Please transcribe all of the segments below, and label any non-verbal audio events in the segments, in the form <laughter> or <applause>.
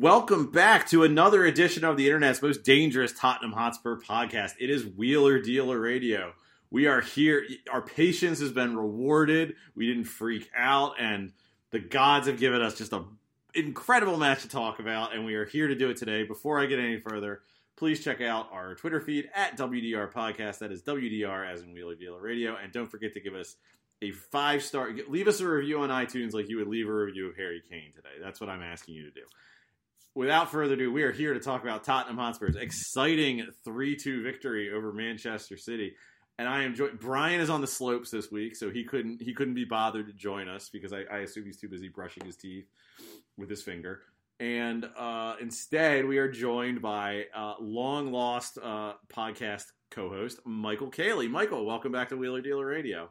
Welcome back to another edition of the internet's most dangerous Tottenham Hotspur podcast. It is Wheeler Dealer Radio. We are here. Our patience has been rewarded. We didn't freak out, and the gods have given us just an incredible match to talk about, and we are here to do it today. Before I get any further, please check out our Twitter feed at WDR Podcast. That is WDR as in Wheeler Dealer Radio, and don't forget to give us a five star. Leave us a review on iTunes like you would leave a review of Harry Kane today. That's what I'm asking you to do without further ado, we are here to talk about Tottenham Hotspur's exciting 3 2 victory over Manchester City. And I am joined. Brian is on the slopes this week, so he couldn't he couldn't be bothered to join us because I, I assume he's too busy brushing his teeth with his finger. And uh, instead, we are joined by uh, long lost uh, podcast co-host Michael Caley. Michael, welcome back to Wheeler Dealer Radio.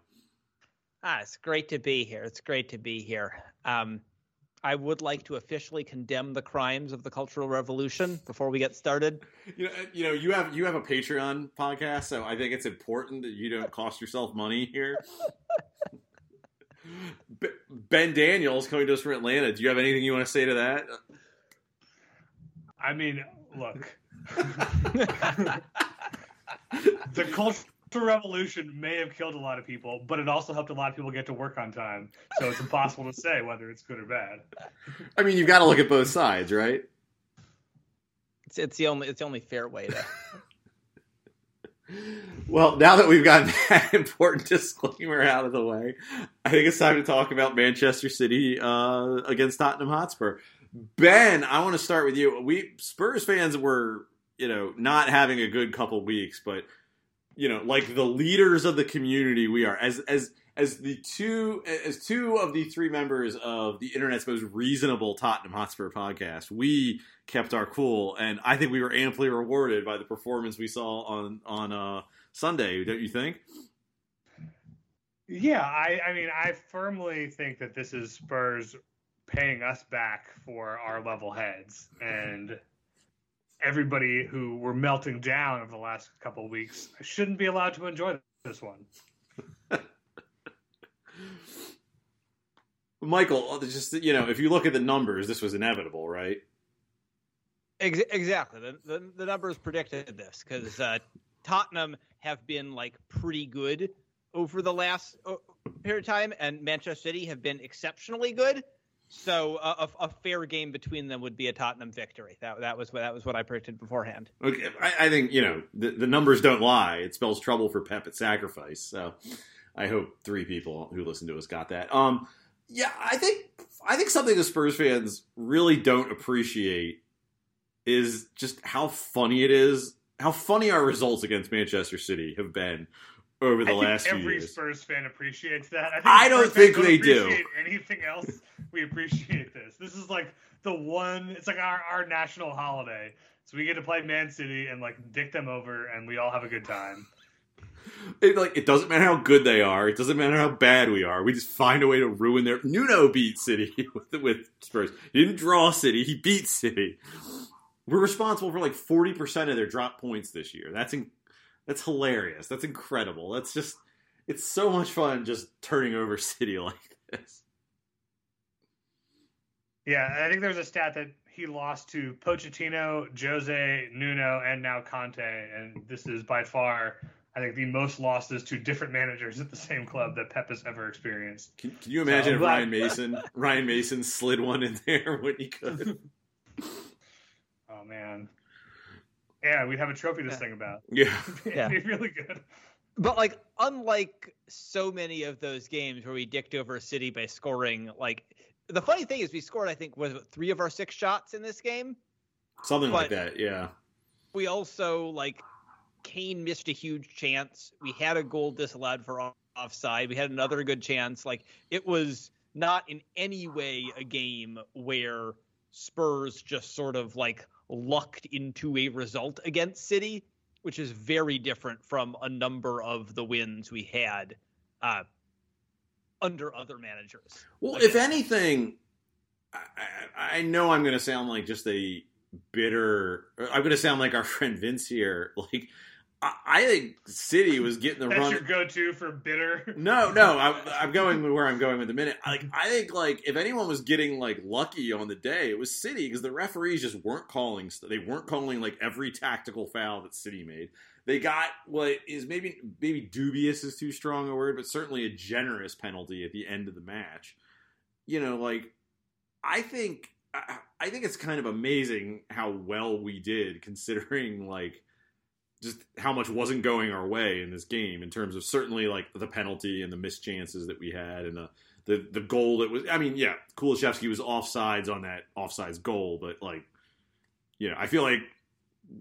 Ah, it's great to be here. It's great to be here. Um, I would like to officially condemn the crimes of the Cultural Revolution before we get started. You know, you know, you have you have a Patreon podcast, so I think it's important that you don't cost yourself money here. <laughs> B- ben Daniels coming to us from Atlanta. Do you have anything you want to say to that? I mean, look. <laughs> <laughs> the Cultural Revolution may have killed a lot of people, but it also helped a lot of people get to work on time. So it's impossible to <laughs> say whether it's good or bad. I mean, you've got to look at both sides, right? It's, it's the only it's the only fair way to. <laughs> Well, now that we've gotten <laughs> that important disclaimer out of the way, I think it's time to talk about Manchester City uh, against Tottenham Hotspur. Ben, I want to start with you. We Spurs fans were, you know, not having a good couple weeks, but you know, like the leaders of the community, we are as as as the two as two of the three members of the internet's most reasonable Tottenham Hotspur podcast. We kept our cool, and I think we were amply rewarded by the performance we saw on on uh, Sunday. Don't you think? Yeah, I, I mean, I firmly think that this is Spurs paying us back for our level heads and everybody who were melting down over the last couple of weeks shouldn't be allowed to enjoy this one. <laughs> Michael, just you know, if you look at the numbers, this was inevitable, right? Exactly. The, the the numbers predicted this because uh, Tottenham have been like pretty good over the last uh, period of time, and Manchester City have been exceptionally good. So a, a fair game between them would be a Tottenham victory. That that was what that was what I predicted beforehand. Okay, I, I think you know the, the numbers don't lie. It spells trouble for Pep at sacrifice. So I hope three people who listen to us got that. Um, yeah, I think I think something the Spurs fans really don't appreciate is just how funny it is, how funny our results against Manchester City have been over the I think last few every years. Spurs fan appreciates that. I, think I don't think they do. Anything else? we appreciate this. This is like the one. It's like our our national holiday. So we get to play Man City and like dick them over, and we all have a good time. <laughs> It, like it doesn't matter how good they are. It doesn't matter how bad we are. We just find a way to ruin their. Nuno beat City <laughs> with, with Spurs. He didn't draw City. He beat City. We're responsible for like forty percent of their drop points this year. That's in, that's hilarious. That's incredible. That's just it's so much fun just turning over <laughs> City like this. Yeah, I think there's a stat that he lost to Pochettino, Jose, Nuno, and now Conte, and this is by far, I think, the most losses to different managers at the same club that Pep has ever experienced. Can, can you imagine So, if but- Ryan Mason Ryan Mason slid one in there <laughs> when he could? <laughs> Oh man, yeah, we'd have a trophy to sing about. Yeah. Yeah. <laughs> It'd be really good. But like, unlike so many of those games where we dicked over a city by scoring, like the funny thing is we scored, I think, was three of our six shots in this game. Something like that. Yeah. We also like Kane missed a huge chance. We had a goal disallowed for offside. We had another good chance. Like it was not in any way a game where Spurs just sort of like lucked into a result against City, which is very different from a number of the wins we had uh, under other managers. Well, Again. if anything, I, I, I know I'm going to sound like just a bitter. I'm going to sound like our <laughs> friend Vince here. Like, I, think City was getting the That's run. your go-to for bitter. No, no, <laughs> I'm, I'm going where I'm going with the minute. Like, mm-hmm. I think like if anyone was getting like lucky on the day, it was City because the referees just weren't calling. They weren't calling like every tactical foul that City made. They got what is maybe maybe dubious is too strong a word, but certainly a generous penalty at the end of the match. You know, like I think I, I think it's kind of amazing how well we did considering like just how much wasn't going our way in this game in terms of certainly like the penalty and the missed chances that we had and the the, the goal that was I mean yeah Kulusevski was offsides on that offsides goal but like you know I feel like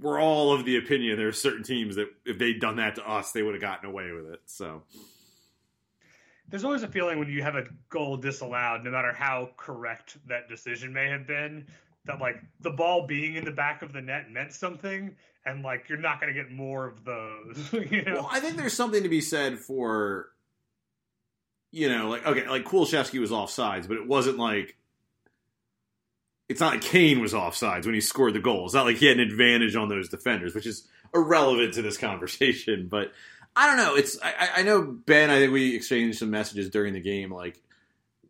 we're all of the opinion there are certain teams that if they'd done that to us they would have gotten away with it so. There's always a feeling when you have a goal disallowed, no matter how correct that decision may have been, that like the ball being in the back of the net meant something, and like you're not going to get more of those. <laughs> you know, Well, I think there's something to be said for, you know, like okay, like Kulusevski was offsides, but it wasn't like it's not like Kane was offsides when he scored the goal. It's not like he had an advantage on those defenders, which is irrelevant to this <laughs> conversation. But I don't know. It's I, I- know Ben. I think we exchanged some messages during the game. Like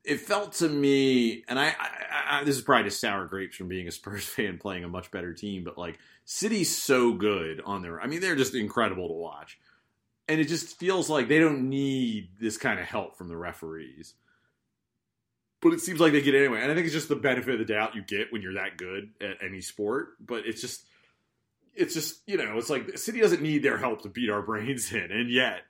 it felt to me, and I, I, I this is probably just sour grapes from being a Spurs <laughs> fan playing a much better team, but like City's so good on their. I mean, they're just incredible to watch, and it just feels like they don't need this kind of help from the referees. But it seems like they get it anyway, and I think it's just the benefit of the doubt you get when you're that good at any sport. But it's just, it's just you know, it's like City doesn't need their help to beat our brains in, and yet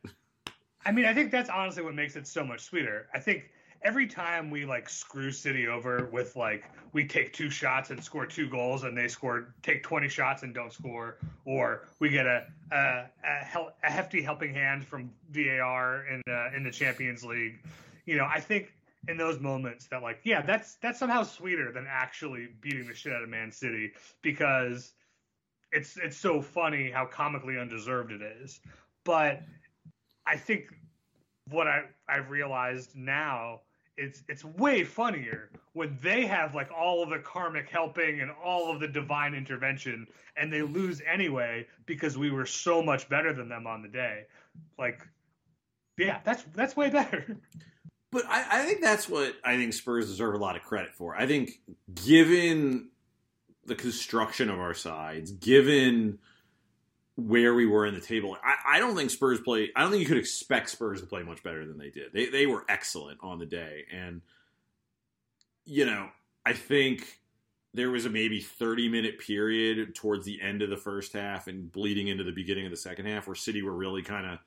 I mean, I think that's honestly what makes it so much sweeter. I think every time we like screw City over with like we take two shots and score two goals, and they score take twenty shots and don't score, or we get a a, a, hel- a hefty helping hand from VAR in uh, in the Champions League. You know, I think in those moments that like yeah, that's that's somehow sweeter than actually beating the shit out of Man City because it's it's so funny how comically undeserved it is. But I think what I I've realized now it's it's way funnier when they have like all of the karmic helping and all of the divine intervention and they lose anyway because we were so much better than them on the day. Like yeah, that's that's way better. But I, I think that's what I think Spurs deserve a lot of credit for. I think given the construction of our sides, given where we were in the table, I, I don't think Spurs play. I don't think you could expect Spurs to play much better than they did. They they were excellent on the day, and you know I think there was a maybe 30 minute period towards the end of the first half and bleeding into the beginning of the second half where City were really kind of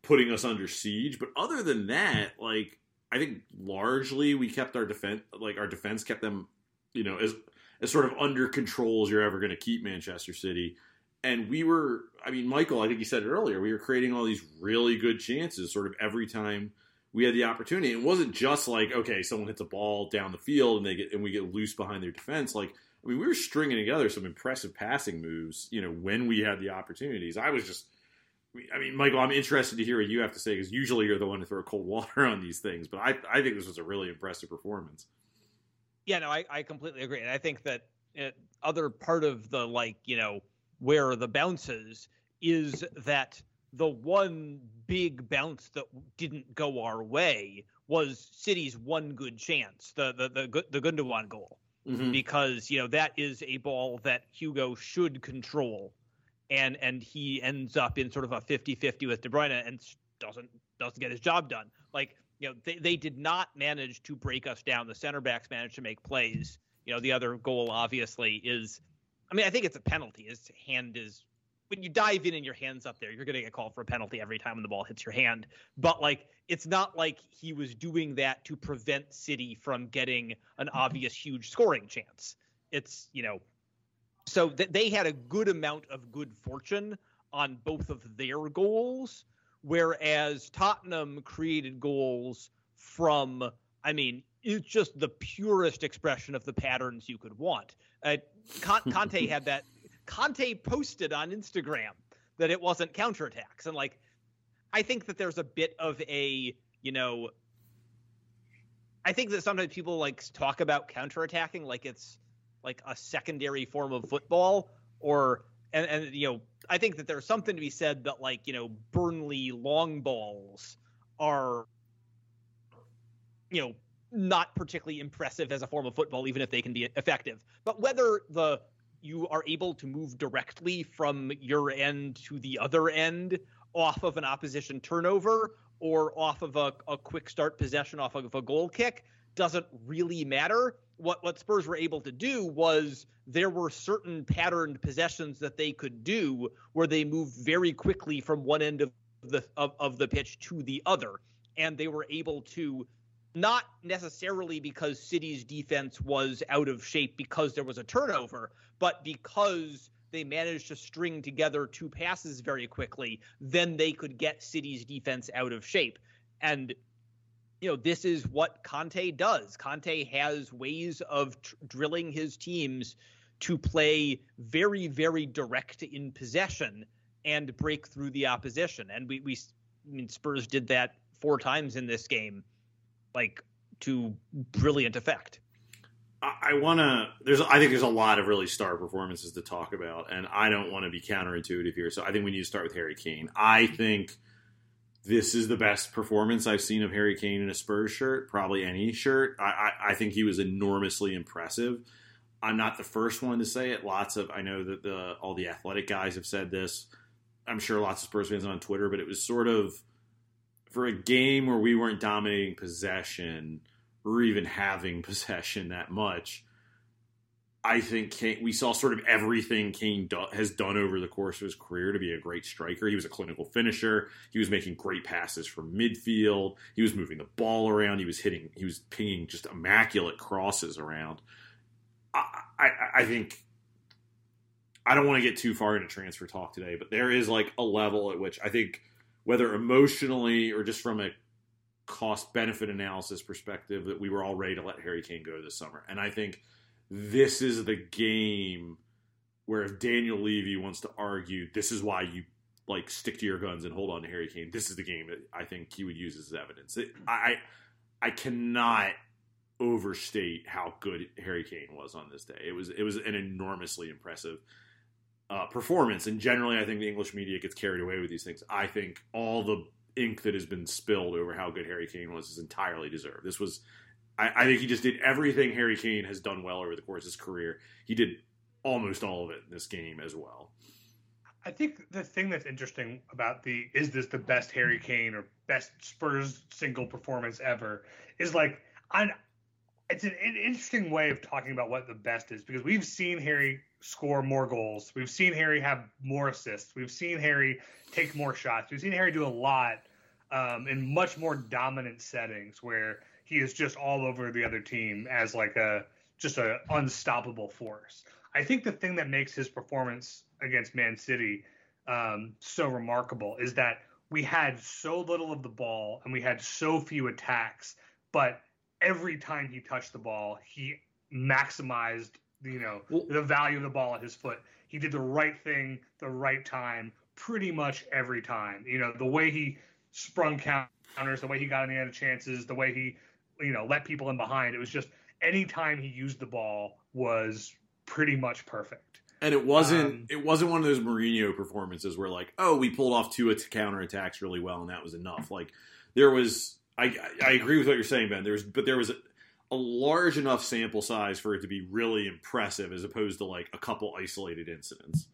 putting us under siege. But other than that, like I think largely we kept our defense, like our defense kept them, you know, as as sort of under control as you're ever going to keep Manchester City. And we were, I mean, Michael, I think you said it earlier, we were creating all these really good chances sort of every time we had the opportunity. It wasn't just like, okay, someone hits a ball down the field and they get and we get loose behind their defense. Like, I mean, we were stringing together some impressive passing moves, you know, when we had the opportunities. I was just I mean, Michael, I'm interested to hear what you have to say because usually you're the one to throw cold <laughs> water on these things, but I, I think this was a really impressive performance. Yeah, no, I, I completely agree, and I think that it, other part of the like you know where the bounces is that the one big bounce that didn't go our way was City's one good chance, the the the, the Gundogan goal, Mm-hmm. because you know that is a ball that Hugo should control, and and he ends up in sort of a 50-50 with De Bruyne and doesn't doesn't get his job done. Like you know they, they did not manage to break us down. The center backs managed to make plays. You know the other goal obviously is, I mean I think it's a penalty. His hand is when you dive in and your hands up there, you're going to get called for a penalty every time when the ball hits your hand. But like, it's not like he was doing that to prevent City from getting an mm-hmm. obvious huge scoring chance. It's you know, so that they had a good amount of good fortune on both of their goals, whereas Tottenham created goals from I mean, it's just the purest expression of the patterns you could want. Uh, <laughs> Conte had that. Conte posted on Instagram that it wasn't counterattacks, and like, I think that there's a bit of a you know. I think that sometimes people like talk about counterattacking like it's like a secondary form of football or and and you know I think that there's something to be said that like you know Burnley long balls are you know not particularly impressive as a form of football even if they can be effective. But whether the you are able to move directly from your end to the other end off of an opposition turnover or off of a, a quick start possession off of a goal kick doesn't really matter. What what Spurs were able to do was there were certain patterned possessions that they could do where they moved very quickly from one end of the of, of the pitch to the other. And they were able to not necessarily because City's defense was out of shape because there was a turnover, but because they managed to string together two passes very quickly, then they could get City's defense out of shape. And you know, this is what Conte does. Conte has ways of tr- drilling his teams to play very, very direct in possession and break through the opposition. And we, we I mean, Spurs did that four times in this game, like to brilliant effect. I want to. There's, I think there's a lot of really star performances to talk about, and I don't want to be counterintuitive here. So I think we need to start with Harry Kane. I think this is the best performance I've seen of Harry Kane in a Spurs shirt, probably any shirt. I, I, I, think he was enormously impressive. I'm not the first one to say it. Lots of I know that the all the athletic guys have said this. I'm sure lots of Spurs fans on Twitter, but it was sort of for a game where we weren't dominating possession or even having <laughs> possession that much. I think Kane, we saw sort of everything Kane do, has done over the course of his career to be a great striker. He was a clinical finisher. He was making great passes from midfield. He was moving the ball around. He was hitting. He was pinging just immaculate crosses around. I, I, I think I don't want to get too far into transfer talk today, but there is like a level at which I think whether emotionally or just from a cost benefit analysis perspective that we were all ready to let Harry Kane go this summer. And I think this is the game where if Daniel Levy wants to argue this is why you like stick to your guns and hold on to Harry Kane, this is the game that I think he would use as evidence. It, I I cannot overstate how good Harry Kane was on this day. It was it was an enormously impressive uh, performance, and generally, I think the English media gets carried away with these things. I think all the ink that has been spilled over how good Harry Kane was is entirely deserved. This was I, I, think he just did everything Harry Kane has done well over the course of his career. He did almost all of it in this game as well. I think the thing that's interesting about the is this the best Harry Kane or best Spurs single performance ever is like I it's an, an interesting way of talking about what the best is because we've seen Harry score more goals. We've seen Harry have more assists. We've seen Harry take more shots. We've seen Harry do a lot um, in much more dominant settings where he is just all over the other team as like a just a unstoppable force. I think the thing that makes his performance against Man City um, so remarkable is that we had so little of the ball and we had so few attacks, but every time he touched the ball, he maximized you know well, the value of the ball at his foot. He did the right thing, the right time, pretty much every time. You know the way he sprung counters, the way he got in the end of chances, the way he you know let people in behind. It was just any time he used the ball was pretty much perfect. And it wasn't um, it wasn't one of those Mourinho performances where like oh we pulled off two counter attacks really well and that was enough. Like there was I I agree with what you're saying Ben. There's but there was a, a large enough sample size for it to be really impressive as opposed to like a couple isolated incidents.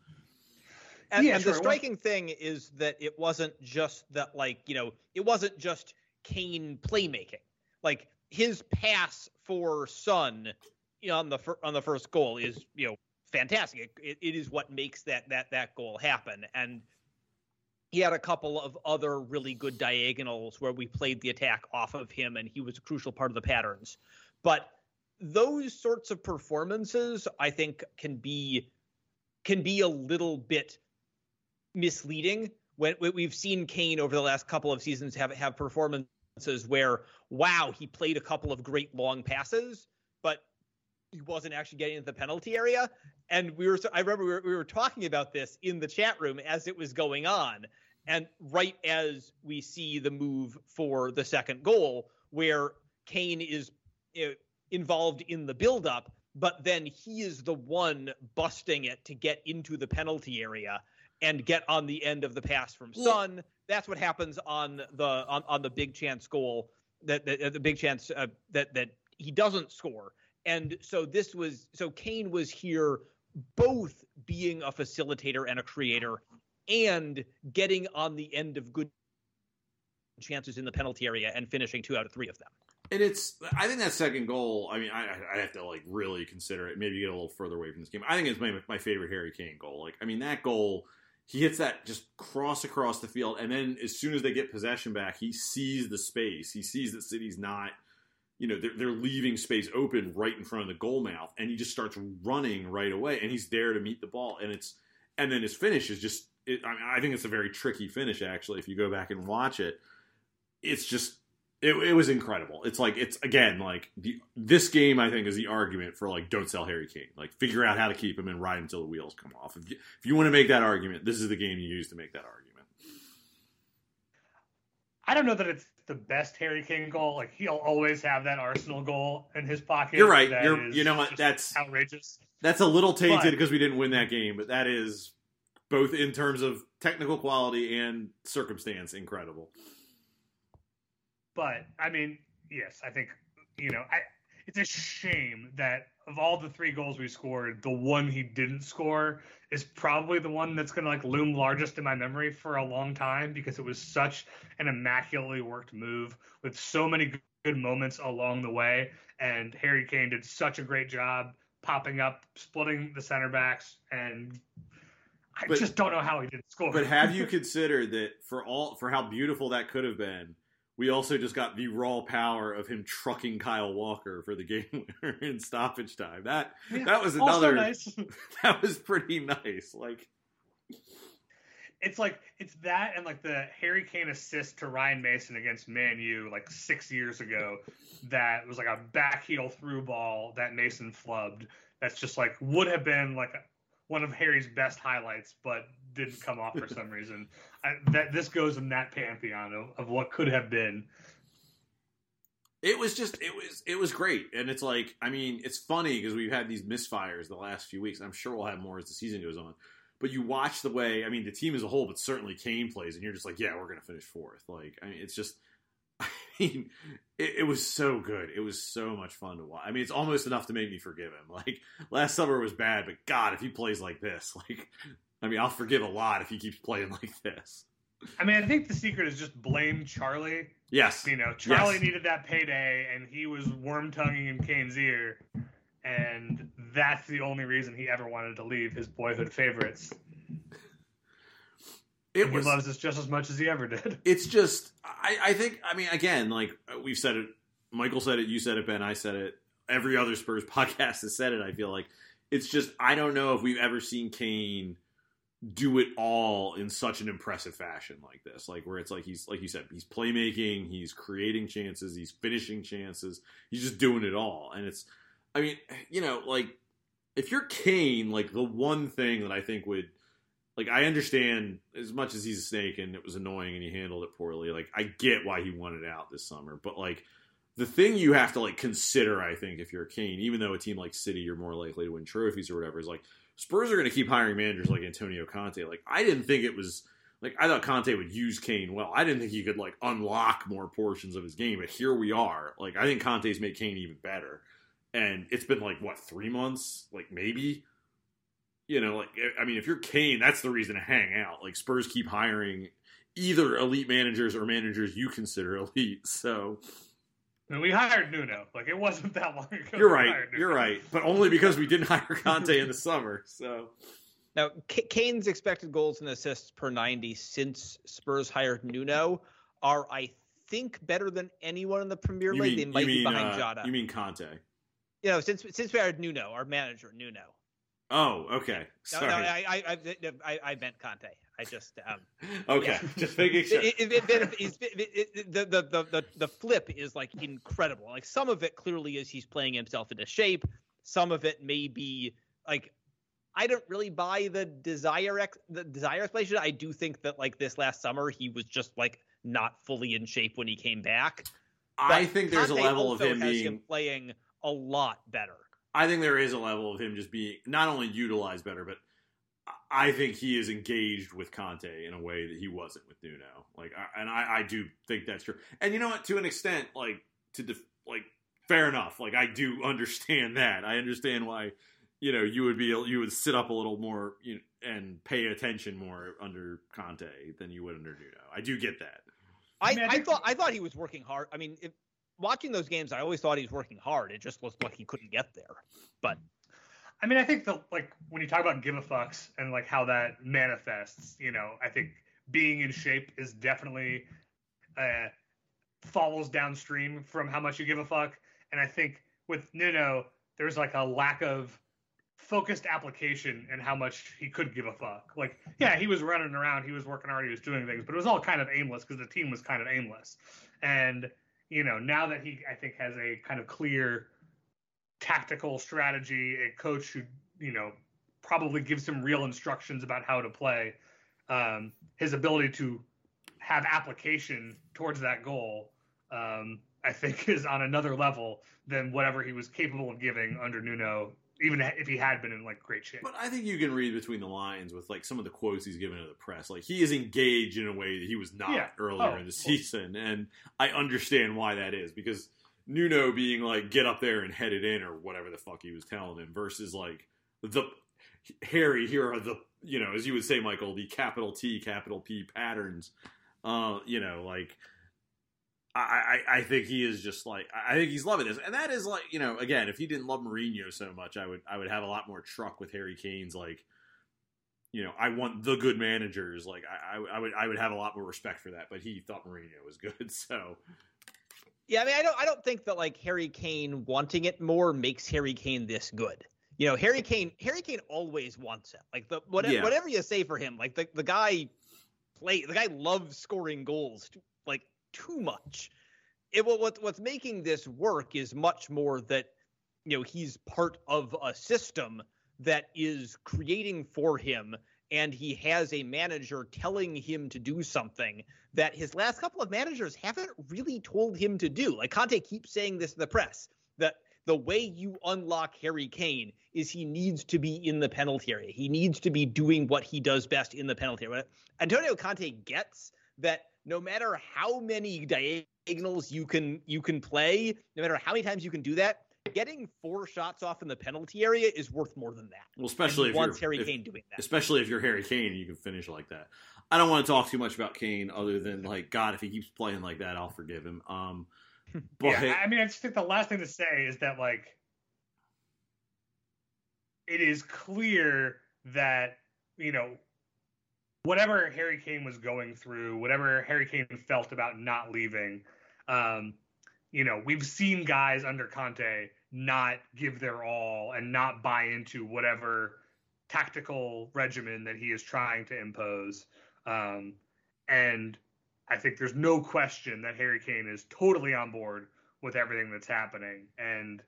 And, yeah, and sure. the striking thing is that it wasn't just that like you know it wasn't just Kane playmaking. Like his pass for Son you know, on the fir- on the first goal is you know fantastic. It, it is what makes that that that goal happen. And he had a couple of other really good diagonals where we played the attack off of him, and he was a crucial part of the patterns. But those sorts of performances, I think, can be can be a little bit misleading. When, we've seen Kane over the last couple of seasons have have performances where wow, he played a couple of great long passes, but he wasn't actually getting into the penalty area. And we were, I remember we were, we were talking about this in the chat room as it was going on. And right as we see the move for the second goal, where Kane is involved in the buildup, but then he is the one busting it to get into the penalty area and get on the end of the pass from Son. That's what happens on the on, on the big chance goal that, that the big chance uh, that that he doesn't score. And so this was so Kane was here both being a facilitator and a creator and getting on the end of good chances in the penalty area and finishing two out of three of them. And it's, I think that second goal. I mean, I, I have to like really consider it. Maybe get a little further away from this game. I think it's my my favorite Harry Kane goal. Like, I mean, that goal, he hits that just cross across the field, and then as soon as they get possession back, he sees the space. He sees that City's not, you know, they're, they're leaving space open right in front of the goal mouth, and he just starts running right away, and he's there to meet the ball, and it's, and then his finish is just. It, I, mean, I think it's a very tricky finish actually. If you go back and watch it, it's just it, it, was incredible. It's like it's again like the this game I think is the argument for like don't sell Harry Kane. Like figure out how to keep him and ride him until the wheels come off. If you, if you want to make that argument, this is the game you use to make that argument. I don't know that it's the best Harry Kane goal. Like he'll always have that Arsenal goal in his pocket. You're right. You're, you know what? That's outrageous. That's a little tainted because we didn't win that game, but that is both in terms of technical quality and circumstance incredible. But I mean, yes, I think you know, I it's a shame that of all the three goals we scored, the one he didn't score is probably the one that's going to like loom largest in my memory for a long time because it was such an immaculately worked move with so many good moments along the way, and Harry Kane did such a great job popping up, splitting the center backs, and I but, just don't know how he didn't score. But have you <laughs> considered that for all for how beautiful that could have been? We also just got the raw power of him trucking Kyle Walker for the game <laughs> winner in stoppage time. That yeah, that was another nice. <laughs> that was pretty nice. Like it's like it's that and like the Harry Kane assist to Ryan Mason against Man U like six years ago that was like a back heel through ball that Mason flubbed. That's just like would have been like one of Harry's best highlights, but didn't come off for some reason. I, that this goes in that pantheon of, of what could have been. It was just it was it was great, and it's like I mean it's funny because we've had these misfires the last few weeks. I'm sure we'll have more as the season goes on. But you watch the way I mean the team as a whole, but certainly Kane plays, and you're just like, yeah, we're gonna finish fourth. Like I mean, it's just <laughs> I mean, it, it, was so good. It was so much fun to watch. I mean, it's almost enough to make me forgive him. Like last summer was bad, but God, if he plays like this, <laughs> like I mean, I'll forgive a lot if he keeps playing <laughs> like this. I mean, I think the secret is just blame Charlie. Yes. You know, Charlie yes. needed that payday, and he was worm tonguing in Kane's ear, and that's the only reason he ever wanted to leave his boyhood favorites. It was, he loves us just as much as he ever did. <laughs> It's just, I, I think, I mean, again, like we've said it, Michael said it, you said it, Ben, I said it. Every other Spurs <laughs> podcast has said it. I feel like it's just, I don't know if we've ever seen Kane do it all in such an impressive fashion like this. Like where it's like he's like you said he's playmaking he's creating chances he's finishing chances he's just doing it all. And it's i mean you know like if you're kane like the one thing that i think would like i understand as much as he's a snake and it was annoying and he handled it poorly like i get why he wanted out this summer but like the thing you have to like consider i think if you're kane even though a team like city you're more likely to win trophies or whatever is like Spurs are going to keep hiring managers like Antonio Conte. Like I didn't think it was like I thought Conte would use Kane well. I didn't think he could like unlock more portions of his game, but here we are. Like I think Conte's made Kane even better. And it's been like what, 3 months? Like maybe you know, like I mean, if you're Kane, that's the reason to hang out. Like Spurs keep hiring either elite managers or managers you consider elite. <laughs> So and we hired Nuno. Like it wasn't that long ago. You're right. You're right. But only because we didn't <laughs> hire Conte in the summer. So now Kane's expected goals and assists per 90 since Spurs hired Nuno are, I think, better than anyone in the Premier League. Mean, they might mean, be behind uh, Jota. You mean Conte? You know, since since we hired Nuno, our manager Nuno. Oh, okay. Sorry. No, no, I, I, I, I meant Conte. I just um, <laughs> Okay, just making sure. it, it, it, the, the, the, the, flip is like incredible. Like some of it clearly is he's playing himself into shape. Some of it may be like I don't really buy the desire ex, the desire explanation. I do think that like this last summer he was just like not fully in shape when he came back. I think there's a level of him being. him playing a lot better. I think there is a level of him just being not only utilized better, but I think he is engaged with Conte in a way that he wasn't with Nuno. Like, and I, I do think that's true. And you know what? To an extent, like to def, like fair enough. Like I do <laughs> understand that. I understand why you know you would be you would sit up a little more you know, and pay attention more under Conte than you would under Nuno. I do get that. I, I mean, I I, think- thought I thought he was working hard. I mean, if, watching those games, I always thought he was working hard. It just looked like he couldn't get there. But I mean, I think the like when you talk about give a fucks and like how that manifests, you know, I think being in shape is definitely uh, follows downstream from how much you give a fuck. And I think with Nuno, there's like a lack of focused application and how much he could give a fuck. Like, yeah, he was running around, he was working hard, he was doing things, but it was all kind of aimless because the team was kind of aimless. And you know, now that he, I think, has a kind of clear tactical strategy, a coach who, you know, probably gives him real instructions about how to play, um, his ability to have application towards that goal, um, I think, <laughs> is on another level than whatever he was capable of giving under Nuno, even if he had been in like great shape. But I think you can read between the lines with like some of the quotes he's given to the press. Like he is engaged in a way that he was not Yeah. earlier Oh, in the season, and I understand why that is because Nuno being like get up there and head it in or whatever the fuck he was telling him versus like the Harry here are the you know as you would say Michael the capital T capital P patterns. Uh, you know like. I, I I think he is just like I think he's loving this, and that is like you know again if he didn't love Mourinho so much, I would I would have a lot more truck with Harry Kane's like you know I want the good managers like I, I I would I would have a lot more respect for that, but he thought Mourinho was good, <laughs> so yeah, I mean, I don't I don't think that like Harry Kane wanting it more makes Harry Kane this good. You know, Harry Kane Harry Kane always wants it. Like the whatever Yeah. whatever you say for him, like the the guy play the guy loves scoring goals like too much. It what what- what's making this work is much more that you know he's part of a system that is creating for him and he has a manager telling him to do something that his last couple of managers haven't really told him to do. Like Conte keeps saying this in the press that the way you unlock Harry Kane is he needs to be in the penalty area. He needs to be doing what he does best in the penalty area. Antonio Conte gets that no matter how many diagonals you can you can play, no matter how many times you can do that, getting four shots off in the penalty area is worth more than that. well especially if he wants you're Harry if- Kane doing that. especially if you're Harry Kane you can finish like that. I don't want to talk too much about Kane other than like God if he keeps playing like that I'll forgive him. Um, <laughs> but yeah, I mean, I just think the last thing to say is that like it is clear that you know whatever Harry Kane was going through, whatever Harry Kane felt about not leaving, um, you know, we've seen guys under Conte not give their all and not buy into whatever tactical regimen that he is trying to impose. Um, and I think there's no question that Harry Kane is totally on board with everything that's happening. And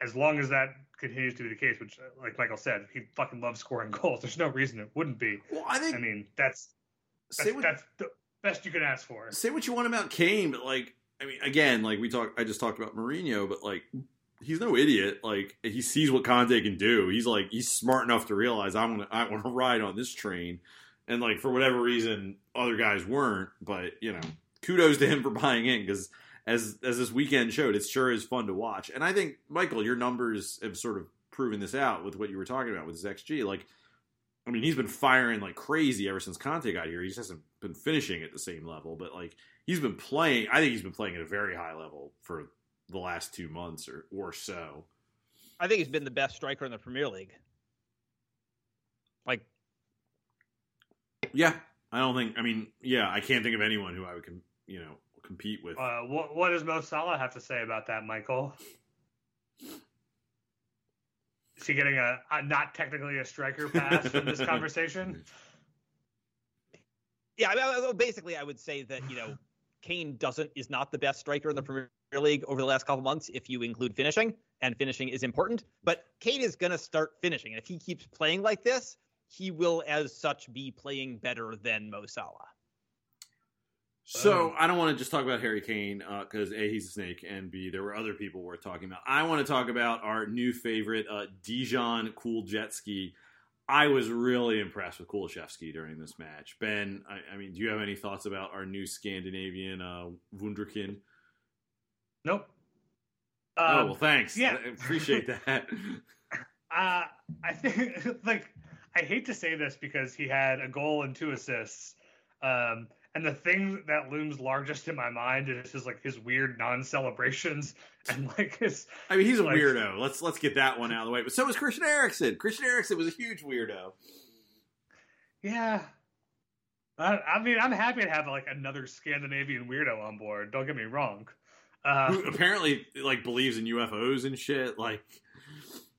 as long as that continues to be the case, which, uh, like Michael said, he fucking loves scoring <laughs> goals. There's no reason it wouldn't be. well, I think I mean, that's say that's, what, that's the best you can ask for. say what you want about Kane, but like, I mean, again, like we talked, I just talked about Mourinho, but like, he's no idiot. Like, he sees what Conte can do. He's like, he's smart enough to realize I want to, I want to <laughs> ride on this train, and like for whatever reason, other guys weren't. But you know, kudos to him <laughs> for buying in because. As, as this weekend showed, it sure is fun to watch. And I think, Michael, your numbers have sort of proven this out with what you were talking about with his XG. Like, I mean, he's been firing like crazy ever since Conte got here. He just hasn't been finishing at the same level, but like he's been playing. I think he's been playing at a very high level for the last two months or or so. I think he's been the best striker in the Premier League. Like Yeah, I don't think. I mean, yeah, I can't think of anyone who I would, com- you know, compete with. Uh, what, what does Mo Salah have to say about that, Michael? Is he getting a, a not technically a striker pass from this <laughs> conversation? Yeah, I mean, basically, I would say that you know, Kane doesn't is not the best striker in the Premier League over the last couple months, if you include finishing, and finishing is important. But Kane is going to start finishing, and if he keeps playing like this, he will, as such, be playing better than Mo Salah. So I don't want to just talk about Harry Kane because a he's a snake and b there were other people worth talking about. I want to talk about our new favorite uh, Dejan Kulusevski. I was really impressed with Kulusevski during this match. Ben, I, I, mean, do you have any thoughts about our new Scandinavian uh, Wunderkind? Nope. oh Um, well, thanks. yeah. I appreciate <laughs> that. Uh, I think <laughs> like I hate to say this because he had a goal and two assists. Um, and the thing that looms largest in my mind is his like his weird non-celebrations <laughs> and like his I mean, he's a weirdo. Let's let's get that one out of the way. But so was Christian Eriksen. Christian Eriksen was a huge weirdo. yeah. I, I mean, I'm happy to have like another Scandinavian weirdo on board. Don't get me wrong. Uh, Who apparently like believes in UFOs and shit. Like,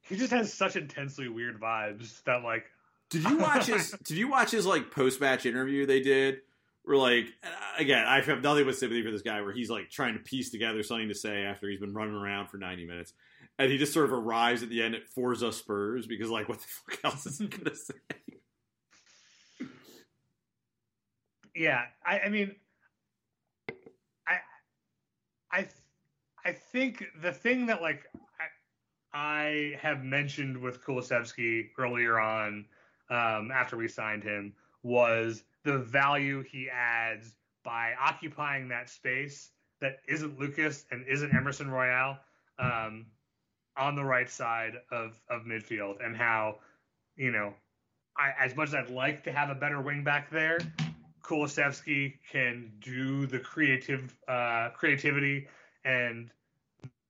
he just has such intensely weird vibes that like did you watch his? <laughs> did you watch his like post match interview they did? Where like uh, again, I have nothing but sympathy for this guy. Where he's like trying to piece together something to say after he's been running around for ninety minutes, and he just sort of arrives at the end at Forza Spurs because like what the <laughs> fuck else is he gonna say? yeah i i mean i th- i think the thing that like i, I have mentioned with kulusevski earlier on um, after we signed him was the value he adds by occupying that space that isn't lucas and isn't emerson royal um, on the right side of of midfield and how you know I, as much as I'd like to have a better wing back there, Kulusevski can do the creative uh, creativity and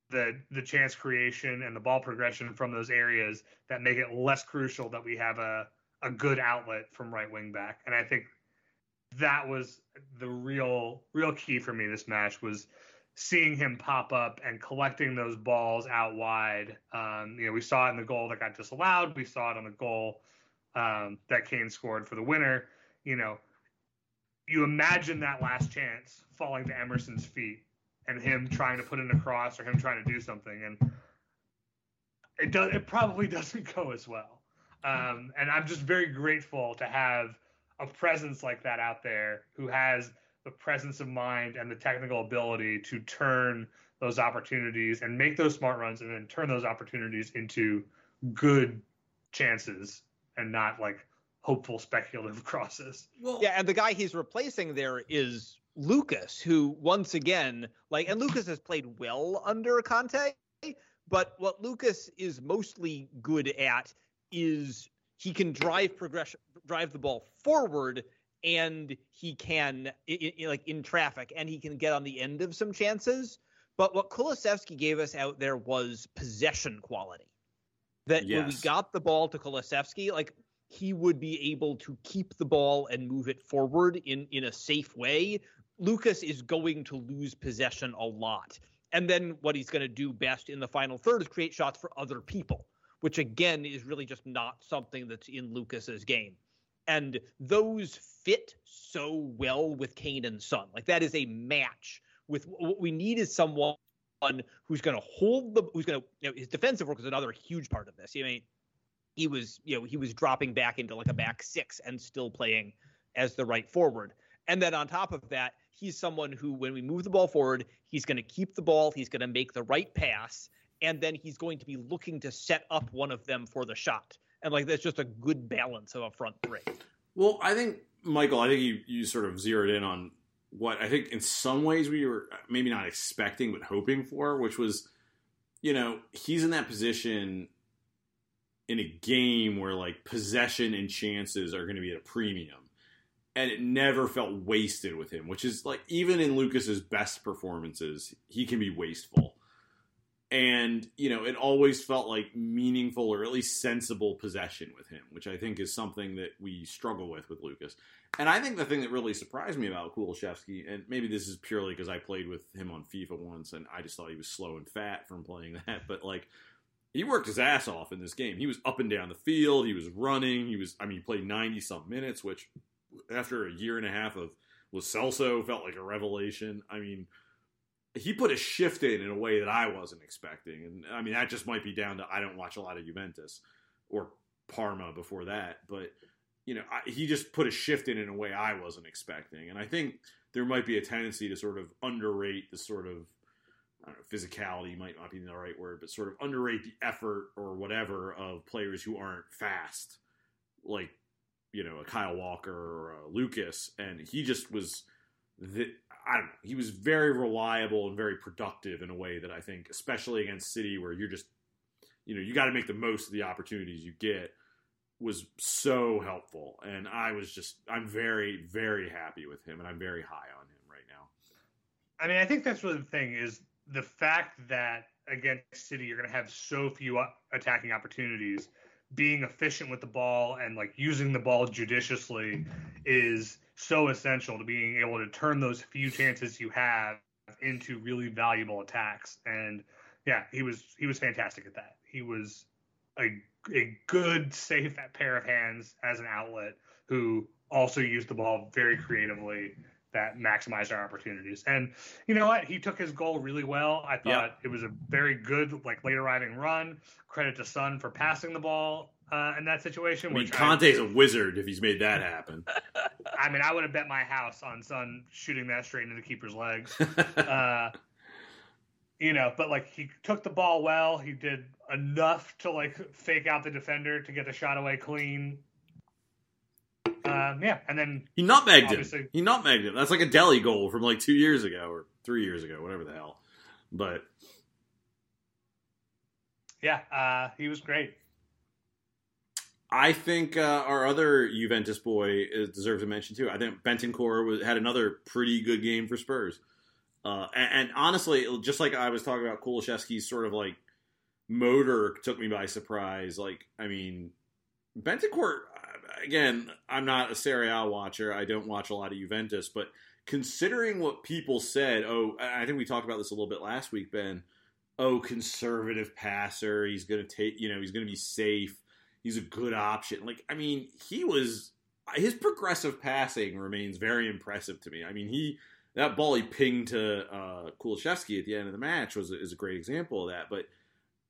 the the chance creation and the ball progression from those areas that make it less crucial that we have a a good outlet from right wing back. And I think that was the real real key for me this match was seeing him pop up and collecting those balls out wide. Um, you know, we saw it in the goal that got disallowed. We saw it on the goal um, that Kane scored for the winner. You know, you imagine that last chance falling to Emerson's feet and him trying to put in a cross or him trying to do something, and it does. It probably <laughs> doesn't go as well. Um, and I'm just very grateful to have a presence like that out there who has the presence of mind and the technical ability to turn those opportunities and make those smart runs and then turn those opportunities into good chances and not like hopeful speculative <laughs> crosses. Well, Yeah, and the guy he's replacing there is Lucas, who once again, like, and Lucas has played well under Conte, but what Lucas is mostly good at is he can drive progression, drive the ball forward, and he can, i i like, in traffic, and he can get on the end of some chances. But what Kulusevski gave us out there was possession quality. That when we got the ball to Kulusevski, like he would be able to keep the ball and move it forward in in a safe way. Lucas is going to lose possession a lot. And then what he's going to do best in the final third is create shots for other people, which again is really just not something that's in Lucas's game. And those fit so well with Kane and Son. Like that is a match with what we need is someone who's going to hold the who's going to you know his defensive work is another huge part of this. I mean, he was you know he was dropping back into like a back six and still playing as the right forward. And then on top of that, he's someone who when we move the ball forward, he's going to keep the ball, he's going to make the right pass, and then he's going to be looking to set up one of them for the shot. And like that's just a good balance of a front three. Well, I think Michael, I think you you sort of zeroed in on what I think in some ways we were maybe not expecting but hoping for, which was, you know, he's in that position in a game where like possession and chances are going to be at a premium. And it never felt wasted with him, which is like even in Lucas's best performances, he can be wasteful. And, you know, it always felt like meaningful or at least sensible possession with him, which I think is something that we struggle with with Lucas. And I think the thing that really surprised me about Kulusevski, and maybe this is purely because I played with him on FIFA once and I just thought he was slow and fat from playing <laughs> that, but like he worked his ass off in this game. He was up and down the field, he was running, he was I mean, he played 90 some minutes, which after a year and a half of Lo Celso felt like a revelation. I mean, he put a shift in in a way that I wasn't expecting, and I mean that just might be down to I don't watch a lot of Juventus or Parma before that, but you know I, he just put a shift in in a way I wasn't expecting, and I think there might be a tendency to sort of underrate the sort of Don't know, physicality might not be the right word, but sort of underrate the effort or whatever of players who aren't fast, like you know a Kyle Walker or a Lucas, and he just was. The, I don't know. He was very reliable and very productive in a way that I think, especially against City, where you're just, you know, you got to make the most of the opportunities you get, was so helpful. And I was just, I'm very, very happy with him, and I'm very high on him right now. I mean, I think that's really the thing is the fact that against City you're going to have so few attacking opportunities. Being efficient with the ball and like using the ball judiciously is so essential to being able to turn those few chances you have into really valuable attacks. And yeah, he was he was fantastic at that. He was a a good, safe pair of hands as an outlet who also used the ball very creatively that maximized our opportunities. And you know what? He took his goal really well. I thought Yeah. it was a very good, like late arriving run. Credit to Son for passing the ball uh, in that situation. I mean, which Conte's a wizard if he's made that happen. I, <laughs> I mean, I would have bet my house on Son shooting that straight into the keeper's legs. <laughs> uh, you know, but like he took the ball well. He did enough to like fake out the defender to get the shot away clean. Um, yeah, and then he nutmegged him. He nutmegged him. That's like a Dele goal from like two years ago or three years ago, whatever the hell. But yeah, uh, he was great. I think uh, our other Juventus boy is, deserves a mention too. I think Bentancur was, had another pretty good game for Spurs. Uh, and, and honestly, just like I was talking about Kulusevski's sort of like motor took me by surprise. Like, I mean, Bentancur, again, I'm not a Serie A watcher. I don't watch a lot of Juventus, but considering what people said, oh, I think we talked about this a little bit last week, Ben. Oh, conservative passer. He's going to take, you know, he's going to be safe. He's a good option. Like, I mean, he was, his progressive passing remains very impressive to me. I mean, he, that ball he pinged to uh, Kulusevski at the end of the match was is a great example of that. But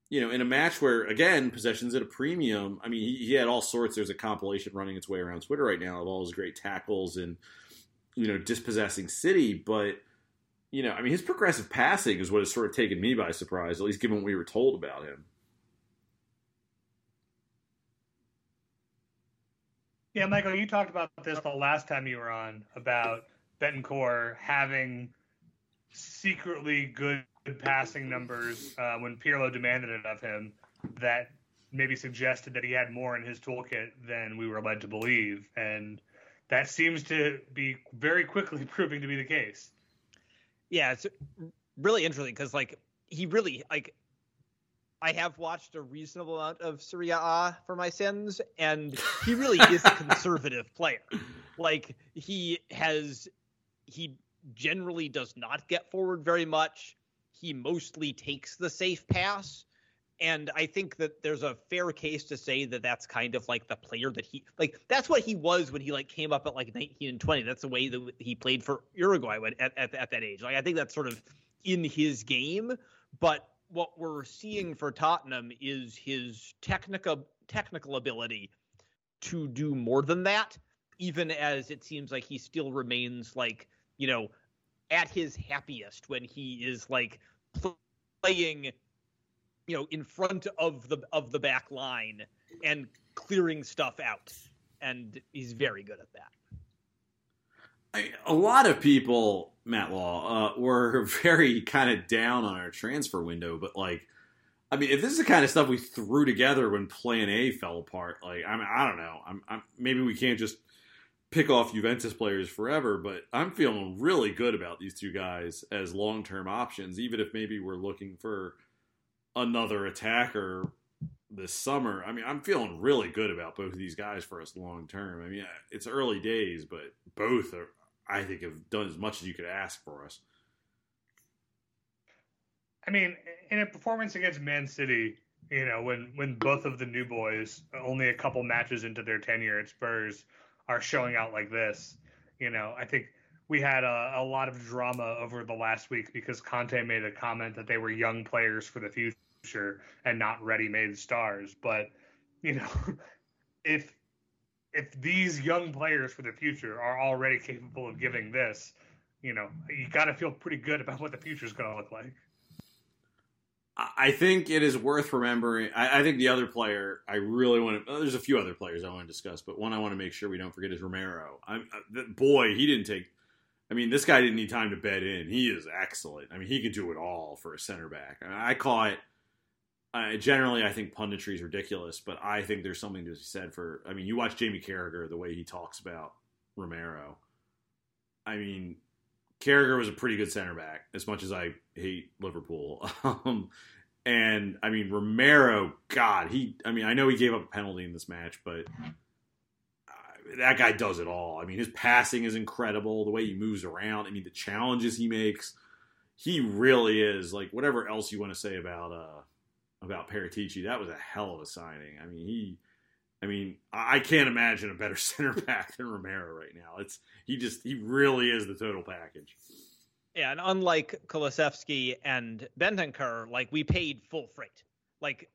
you know, in a match where again possessions at a premium, I mean, he, he had all sorts. There's a compilation running its way around Twitter right now of all his great tackles and you know dispossessing City. But you know, I mean, his progressive passing is what has sort of taken me by surprise, at least given what we were told about him. Yeah, Michael, you talked about this the last time you were on about Bentancur having secretly good passing numbers uh, when Pirlo demanded it of him that maybe suggested that he had more in his toolkit than we were led to believe. And that seems to be very quickly <laughs> proving to be the case. Yeah, it's really interesting because like he really like I have watched a reasonable amount of Serie A for my sins, and he really is a <laughs> conservative player. Like he has, he generally does not get forward very much. He mostly takes the safe pass, and I think that there's a fair case to say that that's kind of like the player that he like. That's what he was when he like came up at like 19 and 20. That's the way that he played for Uruguay at, at at that age. Like I think that's sort of in his game, but what we're seeing for Tottenham is his technical technical ability to do more than that, even as it seems like he still remains like, you know, at his happiest when he is like playing you know in front of the of the back line and clearing stuff out and he's very good at that I, a lot of people, Matt Law, uh, were <laughs> very kind of down on our transfer window, but like, I mean, if this is the kind of stuff we threw together when Plan A fell apart, like, I mean, I don't know. I'm, I'm maybe we can't just pick off Juventus players forever, but I'm feeling really good about these two guys as long term options, even if maybe we're looking for another attacker this summer. I mean, I'm feeling really good about both of these guys for us long term. I mean, it's early days, but both are, I think, have done as much as you could ask for us. I mean, in a performance against Man City, you know, when when both of the new boys, only a couple matches into their tenure at Spurs, are showing out like this. You know, I think we had a, a lot of drama over the last week because Conte made a comment that they were young players for the future and not ready-made stars. But you know, <laughs> if if these young players for the future are already capable of giving this, you know, you got to feel pretty good about what the future is going to look like. I think it is worth remembering. I, I, think the other player I really want to. There's a few other players I want to discuss, but one I want to make sure we don't forget is Romero. I'm, uh, boy, he didn't take. I mean, this guy didn't need time to bed in. He is excellent. I mean, he could do it all for a center back. I, I call it. Uh, generally, I think punditry is ridiculous, but I think there's something to be said for. I mean, you watch Jamie Carragher the way he talks about Romero. I mean, Carragher was a pretty good center back, as much as I hate Liverpool. <laughs> Um, and I mean Romero, God, he. I mean, I know he gave up a penalty in this match, but uh, that guy does it all. I mean, his passing is incredible. The way he moves around. I mean, the challenges he makes. He really is like whatever else you want to say about uh about Paratici. That was a hell of a signing. I mean, he. I mean, I can't imagine a better <laughs> center back than Romero right now. It's he just he really is the total package. Yeah, and unlike Kulusevski and Bentancur, like we paid full freight. Like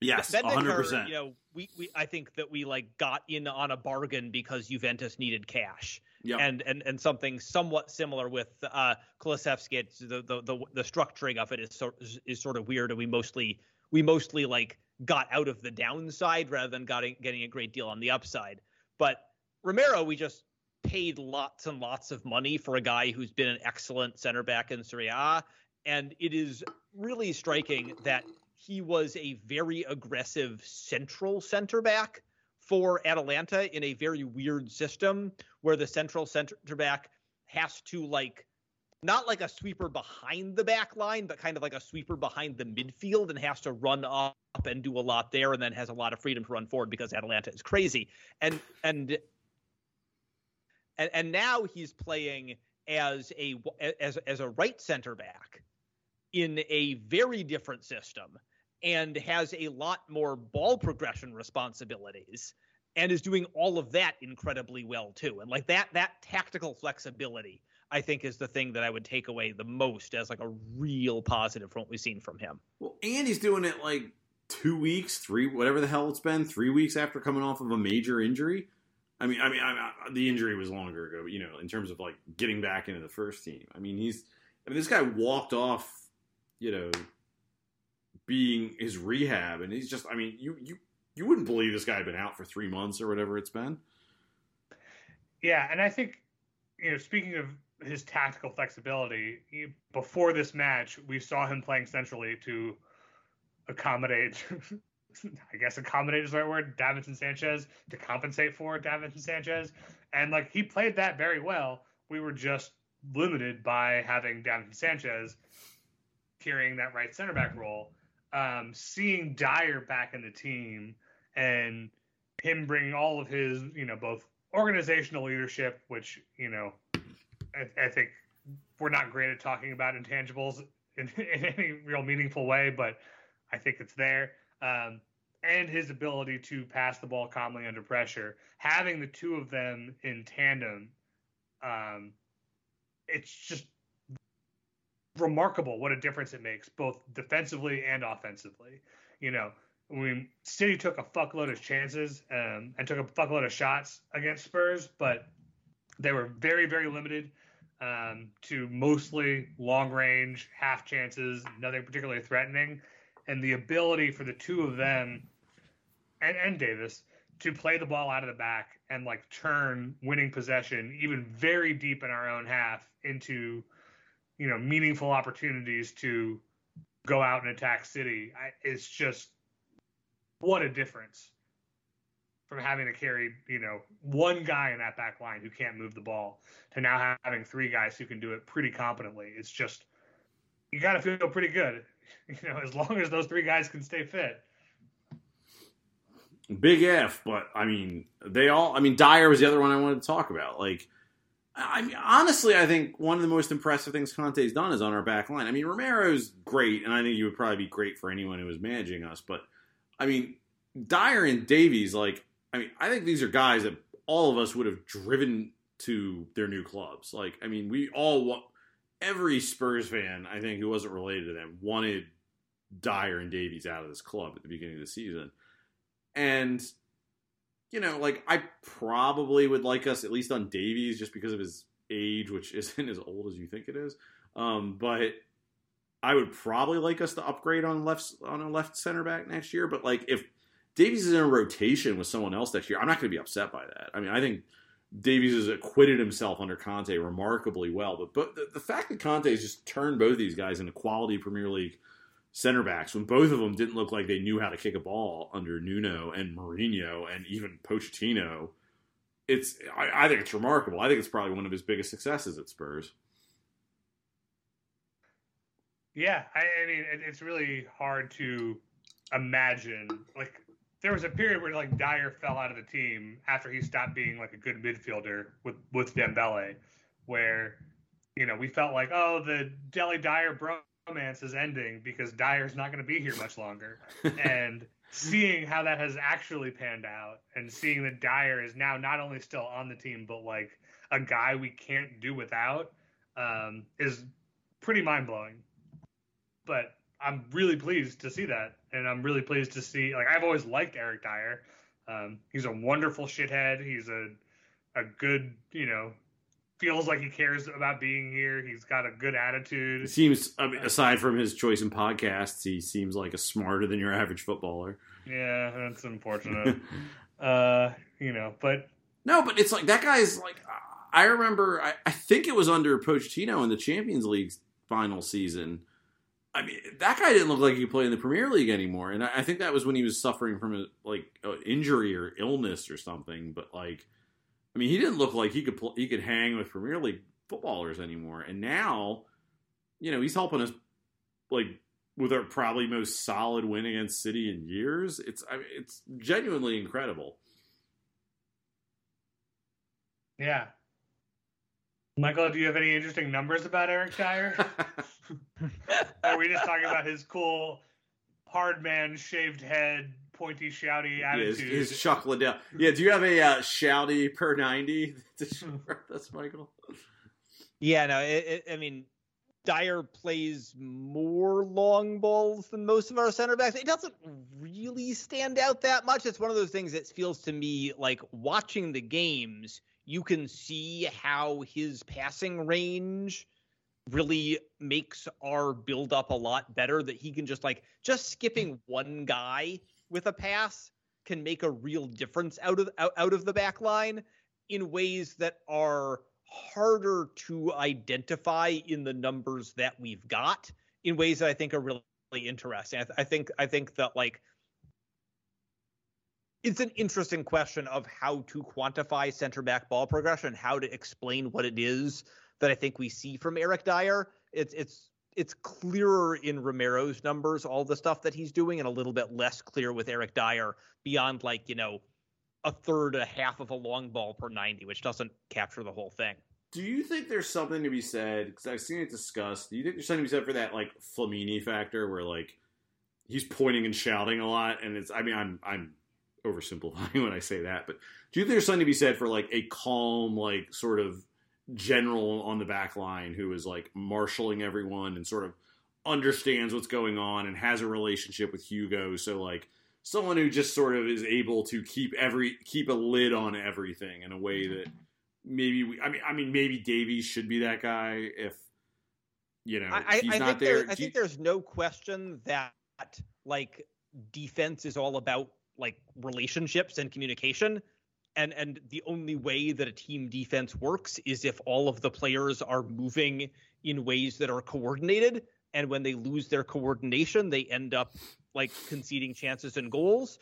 yes, hundred percent. You know, we, we I think that we like got in on a bargain because Juventus needed cash. Yep. And, and and something somewhat similar with uh, Kulusevski. The, the the the structuring of it is sort is sort of weird, and we mostly we mostly like got out of the downside rather than getting getting a great deal on the upside. But Romero, we just paid lots and lots of money for a guy who's been an excellent center back in Serie A. And it is really striking that he was a very aggressive central center back for Atalanta in a very weird system where the central center back has to like not like a sweeper behind the back line, but kind of like a sweeper behind the midfield and has to run up and do a lot there and then has a lot of freedom to run forward because Atalanta is crazy. And and and and now he's playing as a as as a right center back in a very different system and has a lot more ball progression responsibilities and is doing all of that incredibly well too and like that that tactical flexibility i think is the thing that i would take away the most as like a real positive from what we've seen from him. Well and he's doing it like two weeks three whatever the hell it's been three weeks after coming off of a major injury. I mean, I mean, I, I, the injury was longer ago, but you know, in terms of like getting back into the first team, I mean, he's, I mean, this guy walked off, you know, being his rehab, and he's just, I mean, you you you wouldn't believe this guy had been out for three months or whatever it's been. Yeah, and I think, you know, speaking of his tactical flexibility, before this match, we saw him playing centrally to accommodate <laughs> I guess accommodate is the right word, Davinson Sanchez to compensate for Davinson Sanchez. And like he played that very well. We were just limited by having Davinson Sanchez carrying that right center back role. Um, seeing Dyer back in the team and him bringing all of his, you know, both organizational leadership, which, you know, I, I think we're not great at talking about intangibles in, <laughs> in any real meaningful way, but I think it's there um, and his ability to pass the ball calmly under pressure. Having the two of them in tandem, um, it's just remarkable what a difference it makes, both defensively and offensively. You know, when City took a fuckload of chances um, and took a fuckload of shots against Spurs, but they were very, very limited um, to mostly long range, half chances, nothing particularly threatening and the ability for the two of them and, and Davies to play the ball out of the back and like turn winning possession even very deep in our own half into you know meaningful opportunities to go out and attack City. I, it's just what a difference from having to carry you know one guy in that back line who can't move the ball to now having three guys who can do it pretty competently. It's just you got to feel pretty good <laughs> you know, as long as those three guys can stay fit. Big F, but I mean, they all. I mean, Dyer was the other one I wanted to talk about. Like, I mean, honestly, I think one of the most impressive things Conte's done is on our back line. I mean, Romero's great, and I think he would probably be great for anyone who was managing us. But I mean, Dyer and Davies, like, I mean, I think these are guys that all of us would have driven to their new clubs. Like, I mean, we all want every Spurs fan, I think, who wasn't related to them, wanted Dyer and Davies out of this club at the beginning of the season. And you know, like I probably would like us at least on Davies just because of his age, which <laughs> isn't as old as you think it is. Um, but I would probably like us to upgrade on left on a left center back next year. But like if Davies is in a rotation with someone else next year, I'm not going to be upset by that. I mean, I think Davies has acquitted himself under Conte remarkably well. But but the, the fact that Conte has just turned both these guys into quality Premier League center backs when both of them didn't look like they knew how to kick a ball under Nuno and Mourinho and even Pochettino. It's I, I think it's remarkable. I think it's probably one of his biggest successes at Spurs. Yeah, I, I mean, it, it's really hard to imagine. Like, there was a period where like Dyer fell out of the team after he stopped being like a good midfielder with with Dembele, where you know we felt like, oh, the Dele Dyer bromance is ending because Dyer's not going to be here much longer, <laughs> and seeing how that has actually panned out, and seeing that Dyer is now not only still on the team but like a guy we can't do without, um, is pretty mind blowing but I'm really pleased to see that, and I'm really pleased to see. Like I've always liked Eric Dyer. Um, he's a wonderful shithead. He's a a good, you know, feels like he cares about being here. He's got a good attitude. It seems, I mean, aside from his choice in podcasts, he seems like a smarter than your average footballer. Yeah, that's unfortunate. <laughs> uh, you know, but no, but it's like that guy's like. I remember, I, I think it was under Pochettino in the Champions League final season I mean, that guy didn't look like he could play in the Premier League anymore, and I think that was when he was suffering from a like an injury or illness or something. But like, I mean, he didn't look like he could pl- he could hang with Premier League footballers anymore. And now, you know, he's helping us like with our probably most solid win against City in years. It's I mean, it's genuinely incredible. Yeah. Michael, do you have any interesting numbers about Eric Dyer? <laughs> Are we just talking about his cool hard man, shaved head, pointy, shouty attitude? his, his Chuck Liddell. Yeah, do you have a uh, shouty per 90 <laughs> That's Michael? Yeah, no, it, it, I mean, Dyer plays more long balls than most of our center backs. It doesn't really stand out that much. It's one of those things that feels to me like watching the games, you can see how his passing range really makes our build up a lot better that he can just like just skipping one guy with a pass can make a real difference out of out, out of the back line in ways that are harder to identify in the numbers that we've got in ways that I think are really interesting. I, th- I think I think that like it's an interesting question of how to quantify center back ball progression, how to explain what it is that I think we see from Eric Dyer. It's it's it's clearer in Romero's numbers, all the stuff that he's doing, and a little bit less clear with Eric Dyer beyond like, you know, a third, a half of a long ball per 90, which doesn't capture the whole thing. Do you think there's something to be said? Because I've seen it discussed. Do you think there's something to be said for that, like Flamini factor, where like he's pointing and shouting a lot, and it's. I mean, I'm I'm oversimplifying <laughs> when I say that, but do you think there's something to be said for like a calm, like sort of general on the back line who is like marshaling everyone and sort of understands what's going on and has a relationship with Hugo. So like someone who just sort of is able to keep every keep a lid on everything in a way mm-hmm. that maybe we I mean I mean maybe Davies should be that guy if you know I, he's I not think there. there I think there's no question that like defense is all about like relationships and communication and and the only way that a team defense works is if all of the players are moving in ways that are coordinated and when they lose their coordination they end up like conceding chances and goals.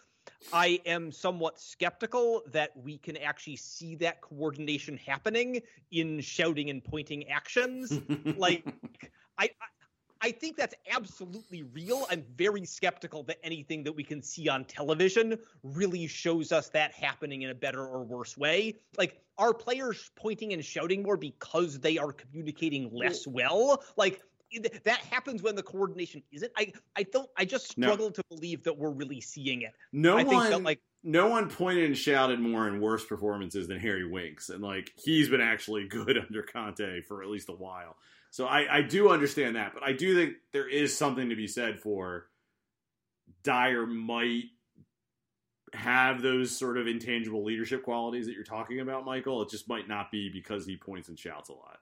I am somewhat skeptical that we can actually see that coordination happening in shouting and pointing actions. <laughs> Like I, I think that's absolutely real. I'm very skeptical that anything that we can see on television really shows us that happening in a better or worse way. Like, are players pointing and shouting more because they are communicating less well? Like, that happens when the coordination isn't. I I don't. I just No. struggle to believe that we're really seeing it. No I think one, that like no one pointed and shouted more in worse performances than Harry Winks, and like he's been actually <laughs> good under Conte for at least a while. So I, I do understand that, but I do think there is something to be said for Dyer might have those sort of intangible leadership qualities that you're talking about, Michael. It just might not be because he points and shouts a lot.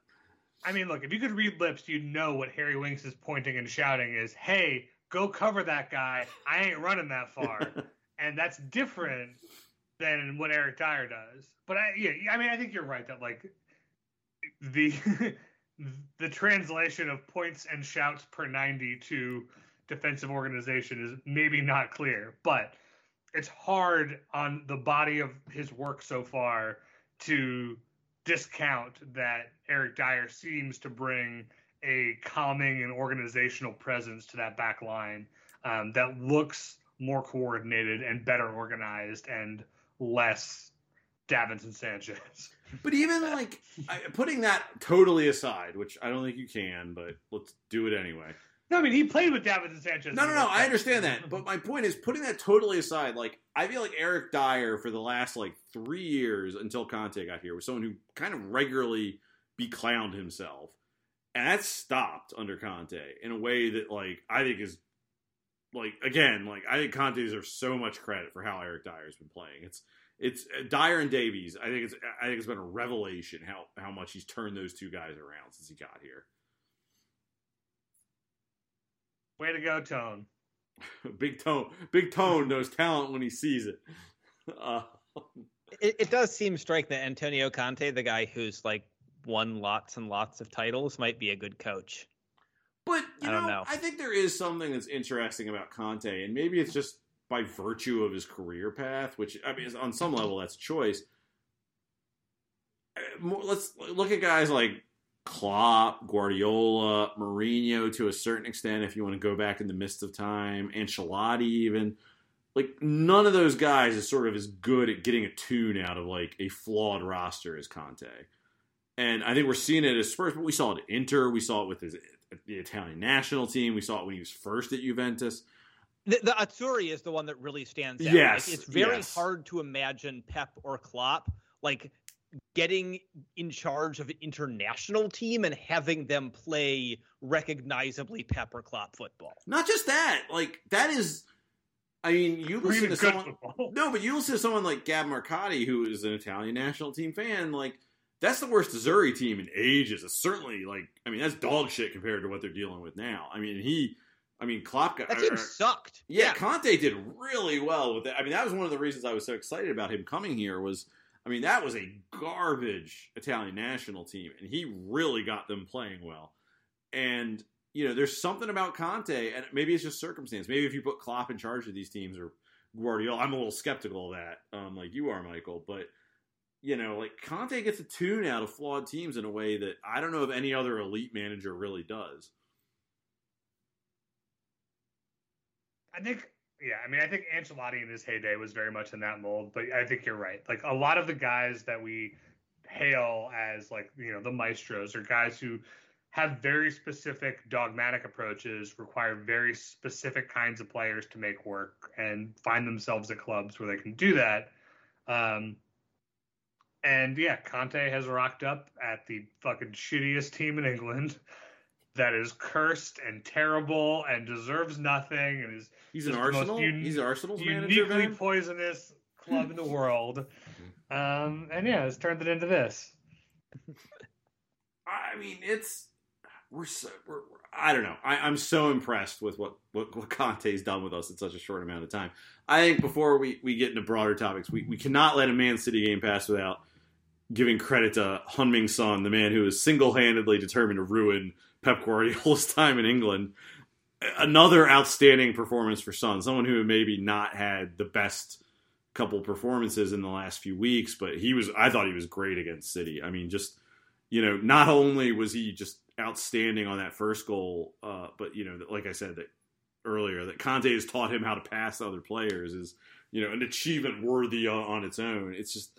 I mean, look, if you could read lips, you'd know what Harry Winks is pointing and shouting is, "Hey, go cover that guy. I ain't running that <laughs> far." and that's different than what Eric Dyer does. But I, yeah, I mean, I think you're right that like the <laughs> the translation of points and shouts per 90 to defensive organization is maybe not clear, but it's hard on the body of his work so far to discount that Eric Dyer seems to bring a calming and organizational presence to that back line um, that looks more coordinated and better organized and less Davinson Sanchez. <laughs> But even like putting that totally aside, which I don't think you can, but let's do it anyway. No, I mean he played with Davinson Sanchez. No, no, no. I understand that, but my point is putting that totally aside. Like I feel like Eric Dyer for the last like three years until Conte got here was someone who kind of regularly beclowned himself, and that stopped under Conte in a way that like I think is like again like I think Conte deserves so much credit for how Eric Dyer's been playing. It's it's uh, Dyer and Davies. I think it's I think it's been a revelation how how much he's turned those two guys around since he got here. Way to go, Tone. <laughs> Big Tone, Big Tone knows talent when he sees it. <laughs> Uh, it, it does seem strike that Antonio Conte, the guy who's like won lots and lots of titles, might be a good coach. but you I know, don't know. I think there is something that's interesting about Conte, and maybe it's just by virtue of his career path, which I mean, on some level, that's choice. Eh, More- Let's look at guys like Klopp, Guardiola, Mourinho to a certain extent. If you want to go back in the midst of time, Ancelotti, even like none of those guys is sort of as good at getting a tune out of like a flawed roster as Conte. And I think we're seeing it as Spurs, but we saw it at Inter, we saw it with his the Italian national team, we saw it when he was first at Juventus. The, the Azzurri is the one that really stands out. Yes, like, it's very yes. hard to imagine Pep or Klopp like getting in charge of an international team and having them play recognizably Pep or Klopp football. Not just that, like that is I mean, you listen to someone football. No, but you listen to someone like Gab Marcotti, who is an Italian national team fan, like that's the worst Zuri team in ages. It's certainly like I mean, that's dog shit compared to what they're dealing with now. I mean, he I mean Klopp got That team or- sucked. Yeah, Conte did really well with it. I mean, that was one of the reasons I was so excited about him coming here. Was I mean, that was a garbage Italian national team, and he really got them playing well. And you know, there's something about Conte, and maybe it's just circumstance. Maybe if you put Klopp in charge of these teams or Guardiola, I'm a little skeptical of that, um, like you are, Michael. But you know, like Conte gets a tune out of flawed teams in a way that I don't know if any other elite manager really does. I think, yeah, I mean, I think Ancelotti in his heyday was very much in that mold, but I think you're right. Like a lot of the guys that we hail as like, you know, the maestros are guys who have very specific dogmatic approaches, require very specific kinds of players to make work and find themselves at clubs where they can do that. Um, and yeah, Conte has rocked up at the fucking shittiest team in England that is cursed and terrible and deserves nothing and is He's an Just the most Arsenal. un- He's Arsenal's manager. uniquely Ben? poisonous club in the <laughs> world. Um, and yeah, it's turned it into this. <laughs> I mean, it's we're so we're, we're- I don't know. I, I'm so impressed with what, what what Conte's done with us in such a short amount of time. I think before we, we get into broader topics, we, we cannot let a Man City game pass without giving credit to Heung-min Son, the man who is single handedly determined to ruin Pep Guardiola's <laughs> time in England. Another outstanding performance for Son, someone who maybe not had the best couple performances in the last few weeks, but he was I thought he was great against City. I mean, just you know, not only was he just outstanding on that first goal, uh, but you know, like I said that earlier, that Conte has taught him how to pass other players is you know an achievement worthy on, on its own. It's just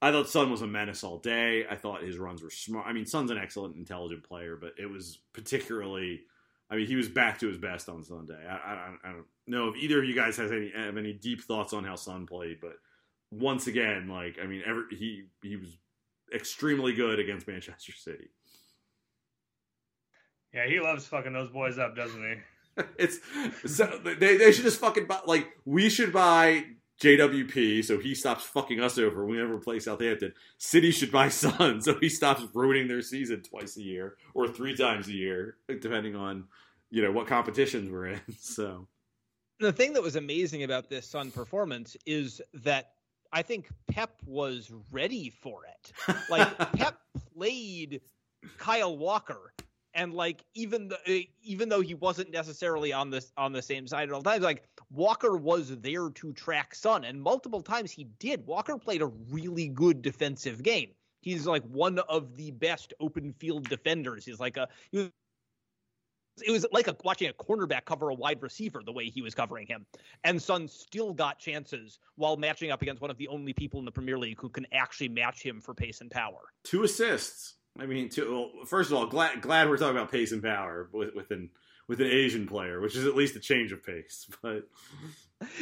I thought Son was a menace all day. I thought his runs were smart. I mean, Son's an excellent, intelligent player, but it was particularly. I mean, he was back to his best on Sunday. I, I, I don't know if either of you guys has any have any deep thoughts on how Son played, but once again, like I mean, ever he he was extremely good against Manchester City. Yeah, he loves fucking those boys up, doesn't he? <laughs> it's so they they should just fucking buy like we should buy JWP so he stops fucking us over we ever play Southampton. City should buy <laughs> Son so he stops ruining their season twice a year or three times a year, depending on you know what competitions we're in. <laughs> So the thing that was amazing about this Son performance is that I think Pep was ready for it. Like <laughs> Pep played Kyle Walker and like even the, eh, even though he wasn't necessarily on this on the same side at all times, like Walker was there to track Son, and multiple times he did. Walker played a really good defensive game. He's like one of the best open field defenders. He's like a he was it was like a, watching a cornerback cover a wide receiver the way he was covering him. And Son still got chances while matching up against one of the only people in the Premier League who can actually match him for pace and power. Two assists. I mean, two, well, first of all, glad glad we're talking about pace and power with, with an with an Asian player, which is at least a change of pace. <laughs> But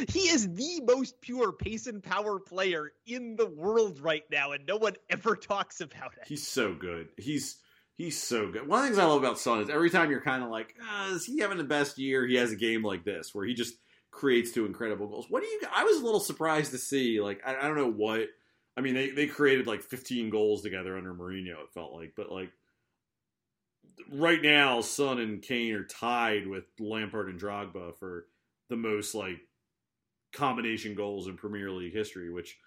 he is the most pure pace and power player in the world right now, and no one ever <laughs> talks about it. He's so good. He's he's so good. One of the things I love about Son is every time you're kind of like, ah, is he having the best year? He has a game like this where he just creates two incredible goals. What do you? I was a little surprised to see. Like, I, I don't know what. I mean, they they created like 15 goals together under Mourinho. It felt like, but like right now, Son and Kane are tied with Lampard and Drogba for the most like combination goals in Premier League history, which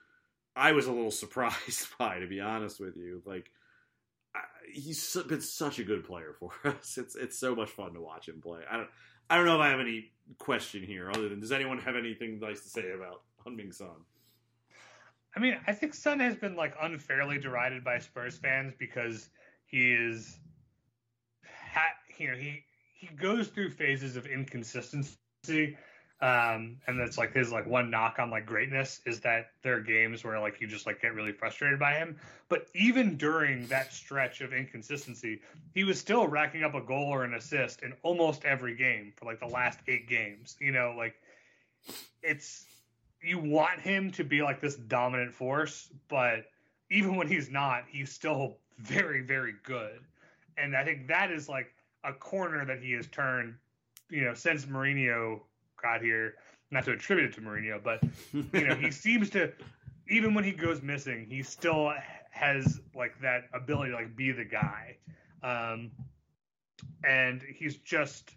I was a little <laughs> surprised by, to be honest with you. Like he's been such a good player for <laughs> us. It's it's so much fun to watch him play. I don't I don't know if I have any question here other than does anyone have anything nice to say about Heung-min Son? I mean, I think Son has been like unfairly derided by Spurs fans because he is, ha, you know, he he goes through phases of inconsistency um, and that's like his like one knock on like greatness is that there are games where like you just like get really frustrated by him. But even during that stretch of inconsistency, he was still racking up a goal or an assist in almost every game for like the last eight games. You know, like it's you want him to be like this dominant force, but even when he's not, he's still very, very good. And I think that is like a corner that he has turned, you know, since Mourinho got here. Not to attribute it to Mourinho, but you know he <laughs> seems to, even when he goes missing, he still has like that ability to like be the guy, um, and he's just,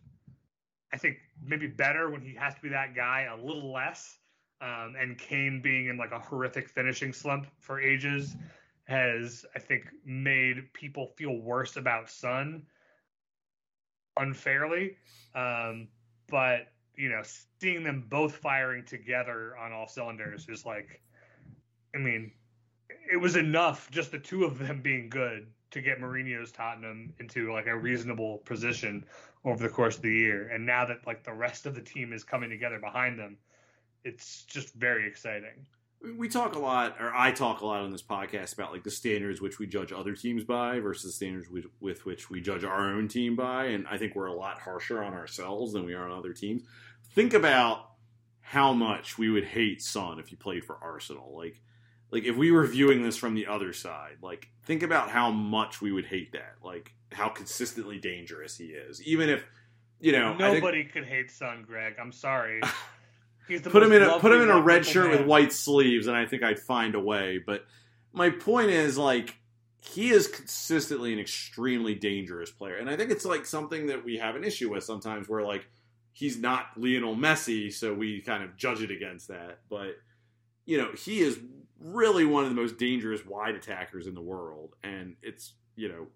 I think maybe better when he has to be that guy, a little less. Um, and Kane being in like a horrific finishing slump for ages has, I think, made people feel worse about Son unfairly. Um, but you know, seeing them both firing together on all cylinders is like, I mean, it was enough just the two of them being good to get Mourinho's Tottenham into like a reasonable position over the course of the year. And now that like the rest of the team is coming together behind them, it's just very exciting. We talk a lot, or I talk a lot on this podcast about like the standards which we judge other teams by versus the standards with, with which we judge our own team by, and I think we're a lot harsher on ourselves than we are on other teams think about how much we would hate Son if he played for Arsenal. Like, like if we were viewing this from the other side, like think about how much we would hate that. Like how consistently dangerous he is. Even if you know nobody think, could hate Son, Greg. I'm sorry. <laughs> put him in a put him in a red shirt man. with white sleeves, and I think I'd find a way. But my point is like he is consistently an extremely dangerous player, and I think it's like something that we have an issue with sometimes, where like he's not Lionel Messi, so we kind of judge it against that. But you know, he is really one of the most dangerous wide attackers in the world, and it's you know,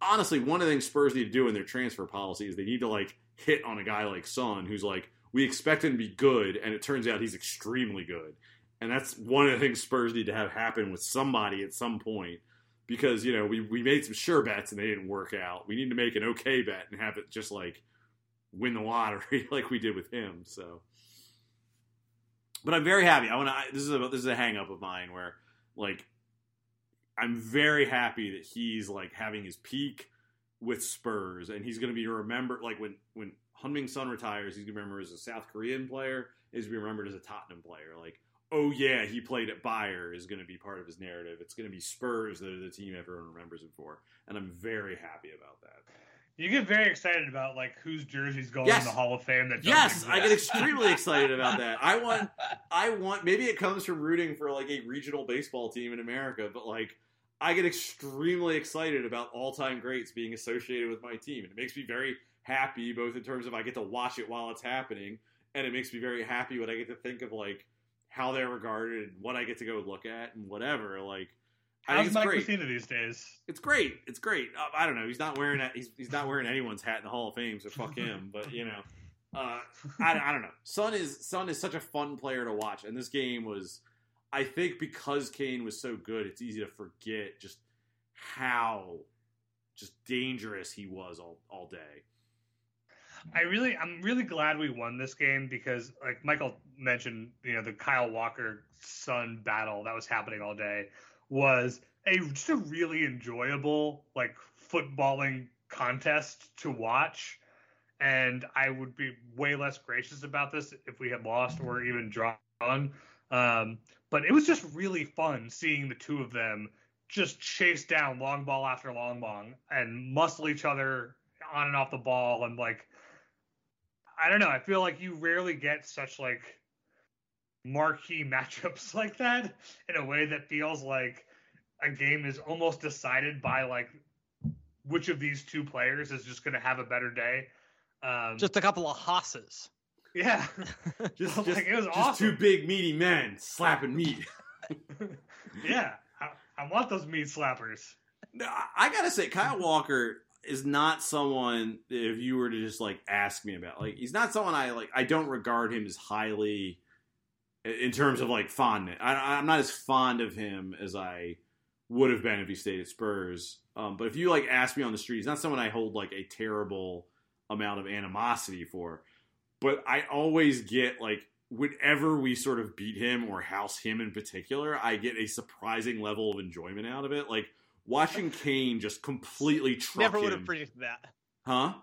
honestly, one of the things Spurs need to do in their transfer policy is they need to like hit on a guy like Son, who's like we expect him to be good, and it turns out he's extremely good. And that's one of the things Spurs need to have happen with somebody at some point because you know we, we made some sure bets and they didn't work out. We need to make an okay bet and have it just like win the lottery <laughs> like we did with him. So, but I'm very happy. I want to. This is a this is a hang up of mine where like I'm very happy that he's like having his peak with Spurs, and he's going to be remembered like when when Heung-min Son retires, he's to be remembered as a South Korean player. He's to be remembered as a Tottenham player. Like, oh yeah, he played at Bayer is going to be part of his narrative. It's going to be Spurs that are the team everyone remembers him for, and I'm very happy about that. You get very excited about like whose jersey's going Yes. in the Hall of Fame. That Yes, I get extremely excited about that. I want, <laughs> I want. Maybe it comes from rooting for like a regional baseball team in America, but like I get extremely excited about all-time greats being associated with my team, and it makes me very happy, both in terms of I get to watch it while it's happening, and it makes me very happy when I get to think of like how they're regarded and what I get to go look at and whatever. Like, How's Mike great. Mussina these days? It's great. It's great. Uh, I don't know. He's not wearing that. He's, he's not wearing anyone's hat in the Hall of Fame, so fuck him. But you know, uh, I, I don't know. Son is Son is such a fun player to watch, and this game was, I think, because Kane was so good, it's easy to forget just how just dangerous he was all all day. I really, I'm really glad we won this game because, like Michael mentioned, you know, the Kyle Walker Son battle that was happening all day was a just a really enjoyable like footballing contest to watch, and I would be way less gracious about this if we had lost or even drawn. Um, but it was just really fun seeing the two of them just chase down long ball after long ball and muscle each other on and off the ball and like I don't know. I feel like you rarely get such like marquee <laughs> matchups like that in a way that feels like a game is almost decided by like which of these two players is just going to have a better day. Um, Just a couple of hosses. yeah, <laughs> Just, <laughs> Like, just, it was just awesome. two big meaty men slapping meat. yeah. I, I want those meat slappers. No, I- I gotta say, Kyle Walker is not someone if you were to just like ask me about. Like, he's not someone I like. I don't regard him as highly in terms of like fondness. I, I'm not as fond of him as I would have been if he stayed at Spurs. Um, but if you like ask me on the street, he's not someone I hold like a terrible amount of animosity for. But I always get like whenever we sort of beat him or house him in particular, I get a surprising level of enjoyment out of it. Like watching Kane just completely truck Never would have predicted that. huh?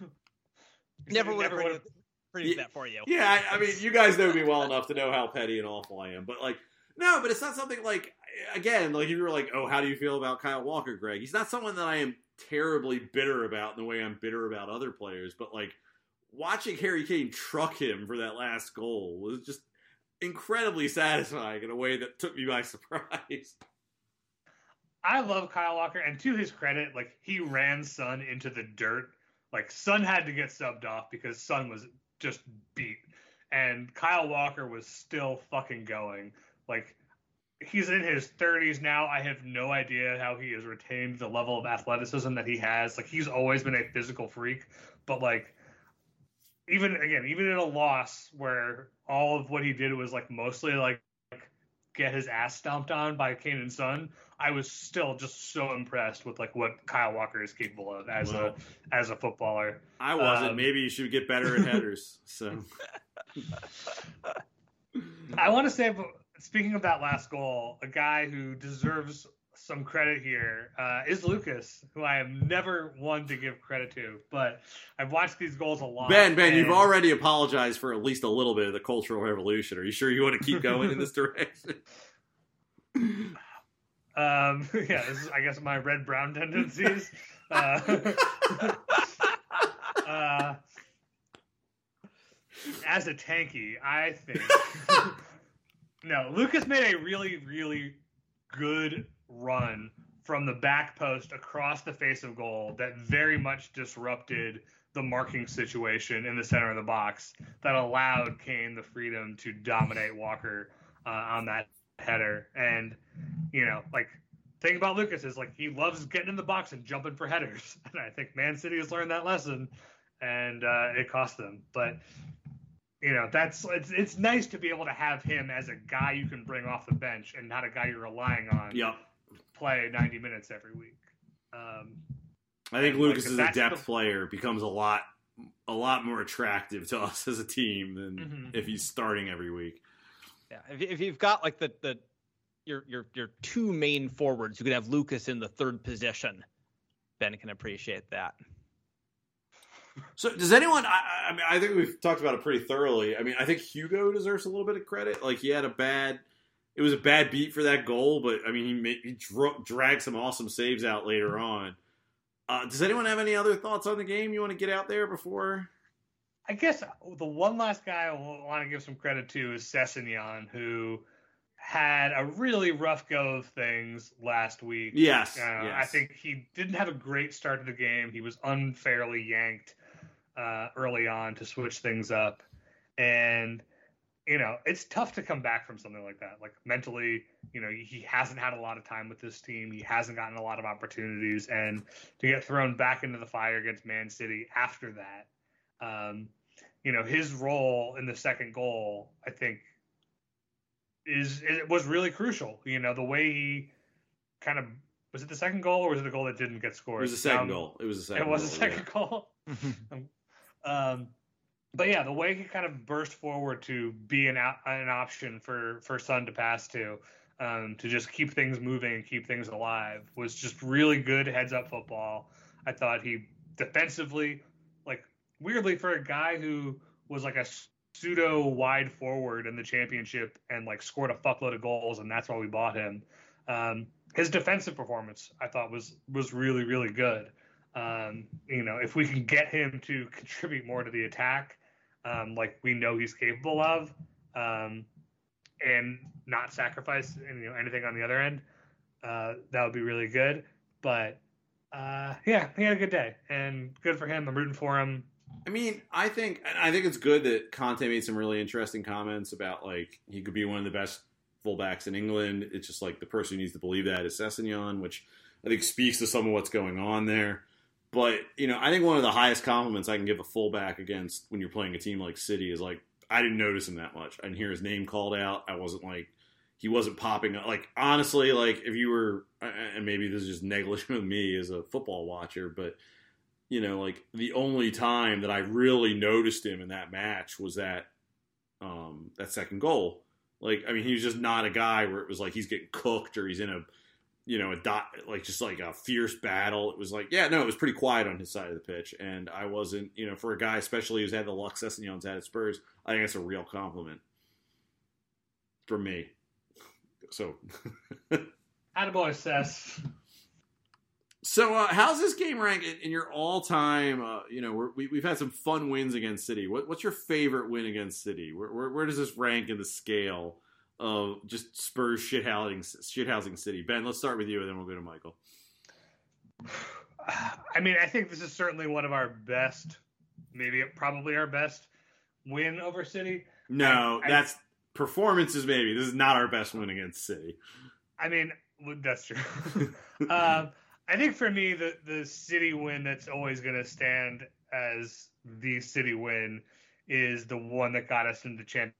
<laughs> Never would have predicted, predicted Yeah. that for you. Yeah, I, I mean, you guys know me well enough to know how petty and awful I am. But like, no, but it's not something like again, like if you were like, oh, how do you feel about Kyle Walker, Greg? He's not someone that I am terribly bitter about in the way I'm bitter about other players. But like watching Harry Kane truck him for that last goal was just incredibly satisfying in a way that took me by <laughs> surprise. I love Kyle Walker, and to his credit, like he ran Son into the dirt. Like Son had to get subbed off because Son was just beat, and Kyle Walker was still fucking going. Like he's in his 30s now. I have no idea how he has retained the level of athleticism that he has. Like he's always been a physical freak, but like even again, even in a loss where all of what he did was like mostly like get his ass stomped on by Kane and Son, I was still just so impressed with like what Kyle Walker is capable of as Well. a as a footballer. I wasn't. Um, Maybe you should get better at headers. So <laughs> <laughs> I want to say, speaking of that last goal, a guy who deserves some credit here uh, is Lucas, who I am never one to give credit to, but I've watched these goals a lot. Ben, Ben, you've already apologized for at least a little bit of the cultural revolution. Are you sure you want to keep <laughs> going in this direction? Um, <laughs> yeah, this is, I guess, my red brown tendencies. <laughs> Uh, uh, as a tanky, I think. no, Lucas made a really, really good run from the back post across the face of goal that very much disrupted the marking situation in the center of the box that allowed Kane the freedom to dominate Walker uh, on that header. And, you know, like, thing about Lucas is like he loves getting in the box and jumping for headers. <laughs> And I think Man City has learned that lesson and uh, it cost them. But, you know, that's it's, it's nice to be able to have him as a guy you can bring off the bench and not a guy you're relying on yep. Play 90 minutes every week. Um, I think And, like, Lucas if as a depth the- player becomes a lot a lot more attractive to <laughs> us as a team than Mhm. if he's starting every week. Yeah, if, if you've got like the the your your your two main forwards. You could have Lucas in the third position. Ben can appreciate that. So does anyone? I, I mean, I think we've talked about it pretty thoroughly. I mean, I think Hugo deserves a little bit of credit. Like he had a bad, it was a bad beat for that goal, but I mean, he made, he dro- dragged some awesome saves out later on. Uh, does anyone have any other thoughts on the game you want to get out there before? I guess the one last guy I want to give some credit to is Sessegnon, who had a really rough go of things last week. Yes, Uh, yes. I think he didn't have a great start to the game. He was unfairly yanked uh, early on to switch things up. And, you know, it's tough to come back from something like that. Like mentally, you know, he hasn't had a lot of time with this team. He hasn't gotten a lot of opportunities. And to get thrown back into the fire against Man City after that, um, you know, his role in the second goal, I think, is it was really crucial. You know, the way he kind of was it the second goal or was it the goal that didn't get scored? It was the second Um, goal. It was the second. It was goal, a second goal. <laughs> <laughs> um, but yeah, the way he kind of burst forward to be an an option for for Son to pass to, um, to just keep things moving and keep things alive was just really good heads up football. I thought he defensively, like weirdly for a guy who was like a pseudo wide forward in the championship and like scored a fuckload of goals and that's why we bought him. Um, his defensive performance I thought was was really really good. Um, you know, if we can get him to contribute more to the attack, um, like we know he's capable of, um, and not sacrifice you know anything on the other end, uh, that would be really good. But uh, yeah, he had a good day and good for him. I'm rooting for him. I mean, I think I think it's good that Conte made some really interesting comments about like he could be one of the best fullbacks in England. It's just like the person who needs to believe that is Sessegnon, which I think speaks to some of what's going on there. But you know, I think one of the highest compliments I can give a fullback against when you're playing a team like City is like I didn't notice him that much. I didn't hear his name called out. I wasn't like he wasn't popping up. Like honestly, like if you were, and maybe this is just <laughs> negligent of me as a football watcher, but you know, like the only time that I really noticed him in that match was that um that second goal. Like, I mean, he was just not a guy where it was like he's getting cooked or he's in a you know, a dot like just like a fierce battle. It was like, yeah, no, it was pretty quiet on his side of the pitch. And I wasn't, you know, for a guy especially who's had the luck Sessegnon's had at Spurs, I think that's a real compliment. For me. So <laughs> Attaboy, Sess. So, uh, how's this game rank in, in your all-time? Uh, you know, we're, we, we've had some fun wins against City. What, what's your favorite win against City? Where, where, where does this rank in the scale of just Spurs shithousing shithousing City? Ben, let's start with you, and then we'll go to Michael. <sighs> I mean, I think this is certainly one of our best, maybe probably our best win over City. No, I- I- that's performances. Maybe this is not our best win against City. I mean, that's true. <laughs> <laughs> um, I think for me, the the City win that's always going to stand as the City win is the one that got us into Champions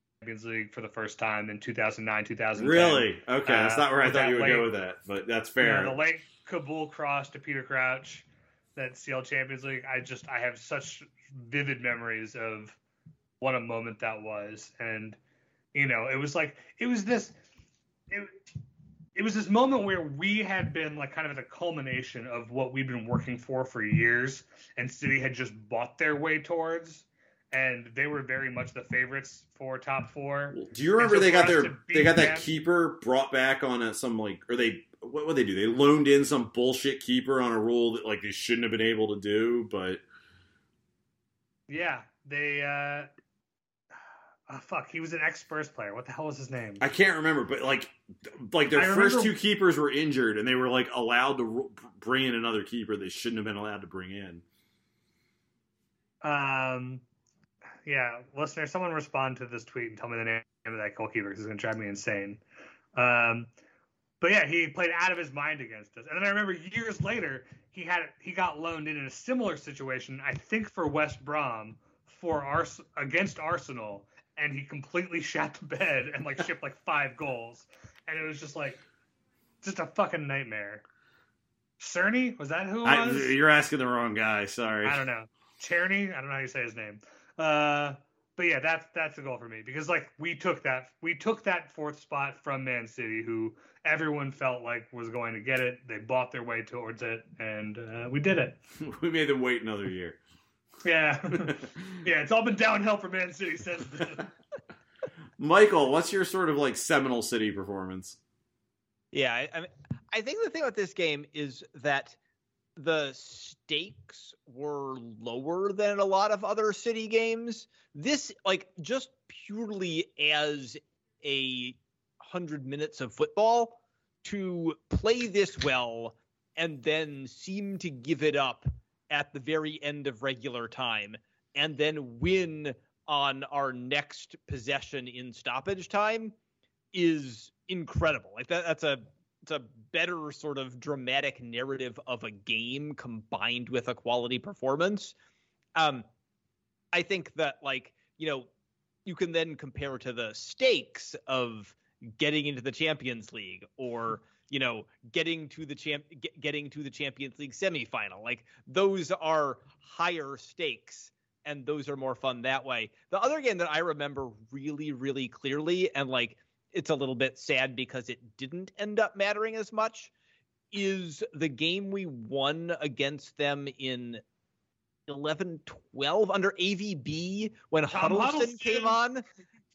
League for the first time in 2009, 2010. Really? Okay, that's Uh, not where I thought you would go with that, but that's You fair. know, the late Kaboul cross to Peter Crouch that sealed Champions League. I just I have such vivid memories of what a moment that was, and you know, it was like it was this. It, it was this moment where we had been like kind of at the culmination of what we'd been working for for years, and City had just bought their way towards, and they were very much the favorites for top four. Do you remember so they got their they got that them- keeper brought back on a, some like or they what would they do? They loaned in some bullshit keeper on a rule that like they shouldn't have been able to do, but Yeah, they. uh <sighs> Oh, fuck, he was an ex Spurs player. What the hell was his name? I can't remember. But like like their I first remember- two keepers were injured and they were like allowed to bring in another keeper they shouldn't have been allowed to bring in. Um, yeah, listener, someone respond to this tweet and tell me the name of that goalkeeper because it's going to drive me insane. Um, but yeah, he played out of his mind against us. And then I remember years later, he had he got loaned in in a similar situation, I think for West Brom for Ars- against Arsenal, and he completely <laughs> shat the bed and like shipped like five goals, and it was just like just a fucking nightmare. Cerny was that who it I, was? you're asking the wrong guy. Sorry. I don't know. Czerny? I don't know how you say his name. Uh, but but yeah, that's that's the goal for me because like we took that we took that fourth spot from Man City, who everyone felt like was going to get it. They bought their way towards it, and uh, we did it. <laughs> we made them wait another year. Yeah, <laughs> yeah, it's all been downhill for Man City since then. <laughs> Michael, what's your sort of like seminal city performance? Yeah, I, I, mean, I think the thing about this game is that the stakes were lower than a lot of other city games. This, like, just purely as a hundred minutes of football to play this well and then seem to give it up at the very end of regular time and then win on our next possession in stoppage time is incredible. Like that that's a it's a better sort of dramatic narrative of a game combined with a quality performance. Um I think that like, you know, you can then compare to the stakes of getting into the Champions League or you know getting to the champ get, getting to the Champions League semifinal like those are higher stakes and those are more fun that way the other game that I remember really really clearly and like it's a little bit sad because it didn't end up mattering as much is the game we won against them in 11 12 under AVB when Tom Huddlestone, Huddlestone. came on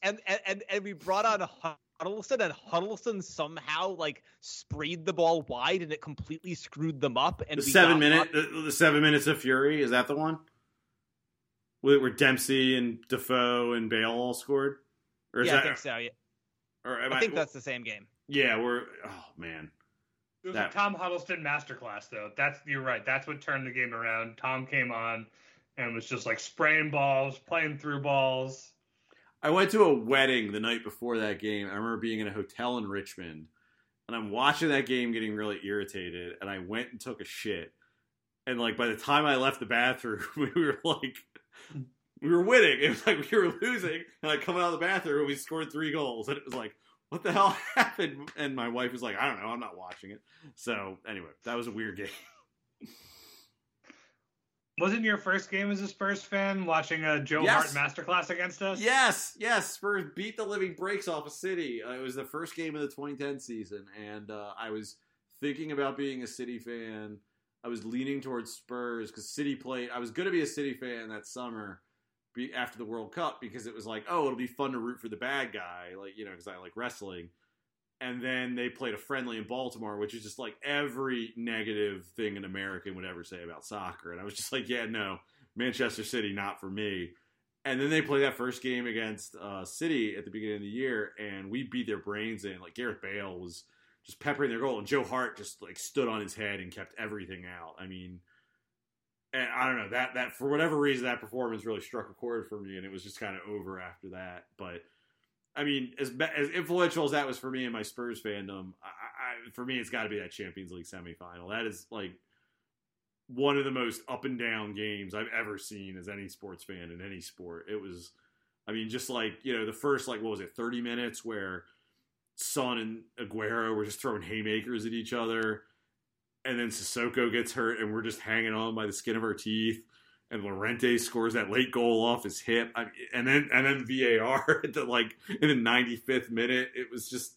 and, and and we brought on Huddlestone and Huddlestone somehow like sprayed the ball wide and it completely screwed them up and The we seven minute, up- the, the seven minutes of fury is that the one? Where, where Dempsey and Defoe and Bale all scored, or is yeah, I think so. Yeah. Or am I think that's the same game. Yeah, we're. Oh man, It was That- a Tom Huddlestone masterclass, though. That's you're right. That's what turned the game around. Tom came on and was just like spraying balls, playing through balls. I went to a wedding the night before that game. I remember being in a hotel in Richmond, and I'm watching that game, getting really irritated. And I went and took a shit, and like by the time I left the bathroom, <laughs> we were like, we were winning. <laughs> It was like we were losing, and I come out of the bathroom, and we scored three goals, and it was like, what the hell <laughs> happened? And my wife was like, I don't know, I'm not watching it. So anyway, that was a weird game. <laughs> Wasn't your first game as a Spurs fan watching a Joe Yes. Hart masterclass against us? Yes, yes. Spurs beat the living breaks off of City. Uh, it was the first game of the 2010 season, and uh, I was thinking about being a City fan. I was leaning towards Spurs because City played. I was going to be a City fan that summer be, after the World Cup because it was like, oh, it'll be fun to root for the bad guy, like you know, because I like wrestling. And then they played a friendly in Baltimore, which is just like every negative thing an American would ever say about soccer. And I was just like, yeah, no, Manchester City, not for me. And then they played that first game against uh, City at the beginning of the year, and we beat their brains in. Like Gareth Bale was just peppering their goal, and Joe Hart just like stood on his head and kept everything out. I mean, and I don't know that that for whatever reason that performance really struck a chord for me, and it was just kind of over after that. But I mean, as as influential as that was for me and my Spurs fandom, I, I, for me it's got to be that Champions League semifinal. That is like one of the most up and down games I've ever seen as any sports fan in any sport. It was, I mean, just like you know, the first like what was it, thirty minutes where Son and Aguero were just throwing haymakers at each other, and then Sissoko gets hurt, and we're just hanging on by the skin of our teeth. And Llorente scores that late goal off his hip, I and then and then VAR <laughs> at the like in the ninety fifth minute. It was just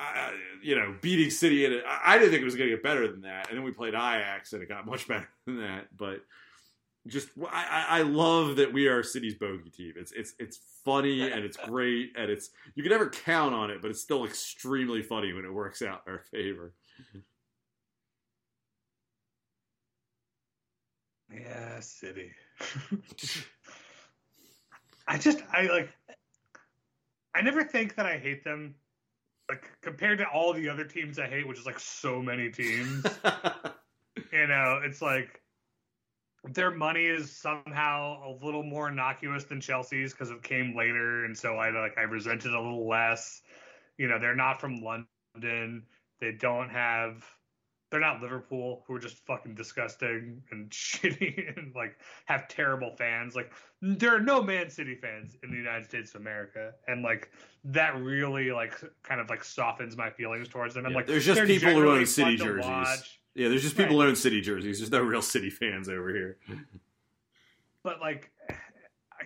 uh, you know, beating City in it. I didn't think it was going to get better than that. And then we played Ajax, and it got much <laughs> better than that. But just, I, I I love that we are City's bogey team. It's it's it's funny and it's <laughs> great and it's you can never count on it, but it's still extremely funny when it works out in our favor. Yeah, City. <laughs> I just I like I never think that I hate them. Like compared to all the other teams I hate, which is like so many teams. <laughs> you know, it's like their money is somehow a little more innocuous than Chelsea's because it came later, and so I like I resent it a little less. You know, they're not from London. They don't have. They're not Liverpool, who are just fucking disgusting and <laughs> shitty and like have terrible fans. Like there are no Man City fans in the United States of America, and like that really like kind of like softens my feelings towards them. I'm Yeah, like, there's just people who own City jerseys. yeah, there's just people Right. who own City jerseys. There's no real City fans over here. but like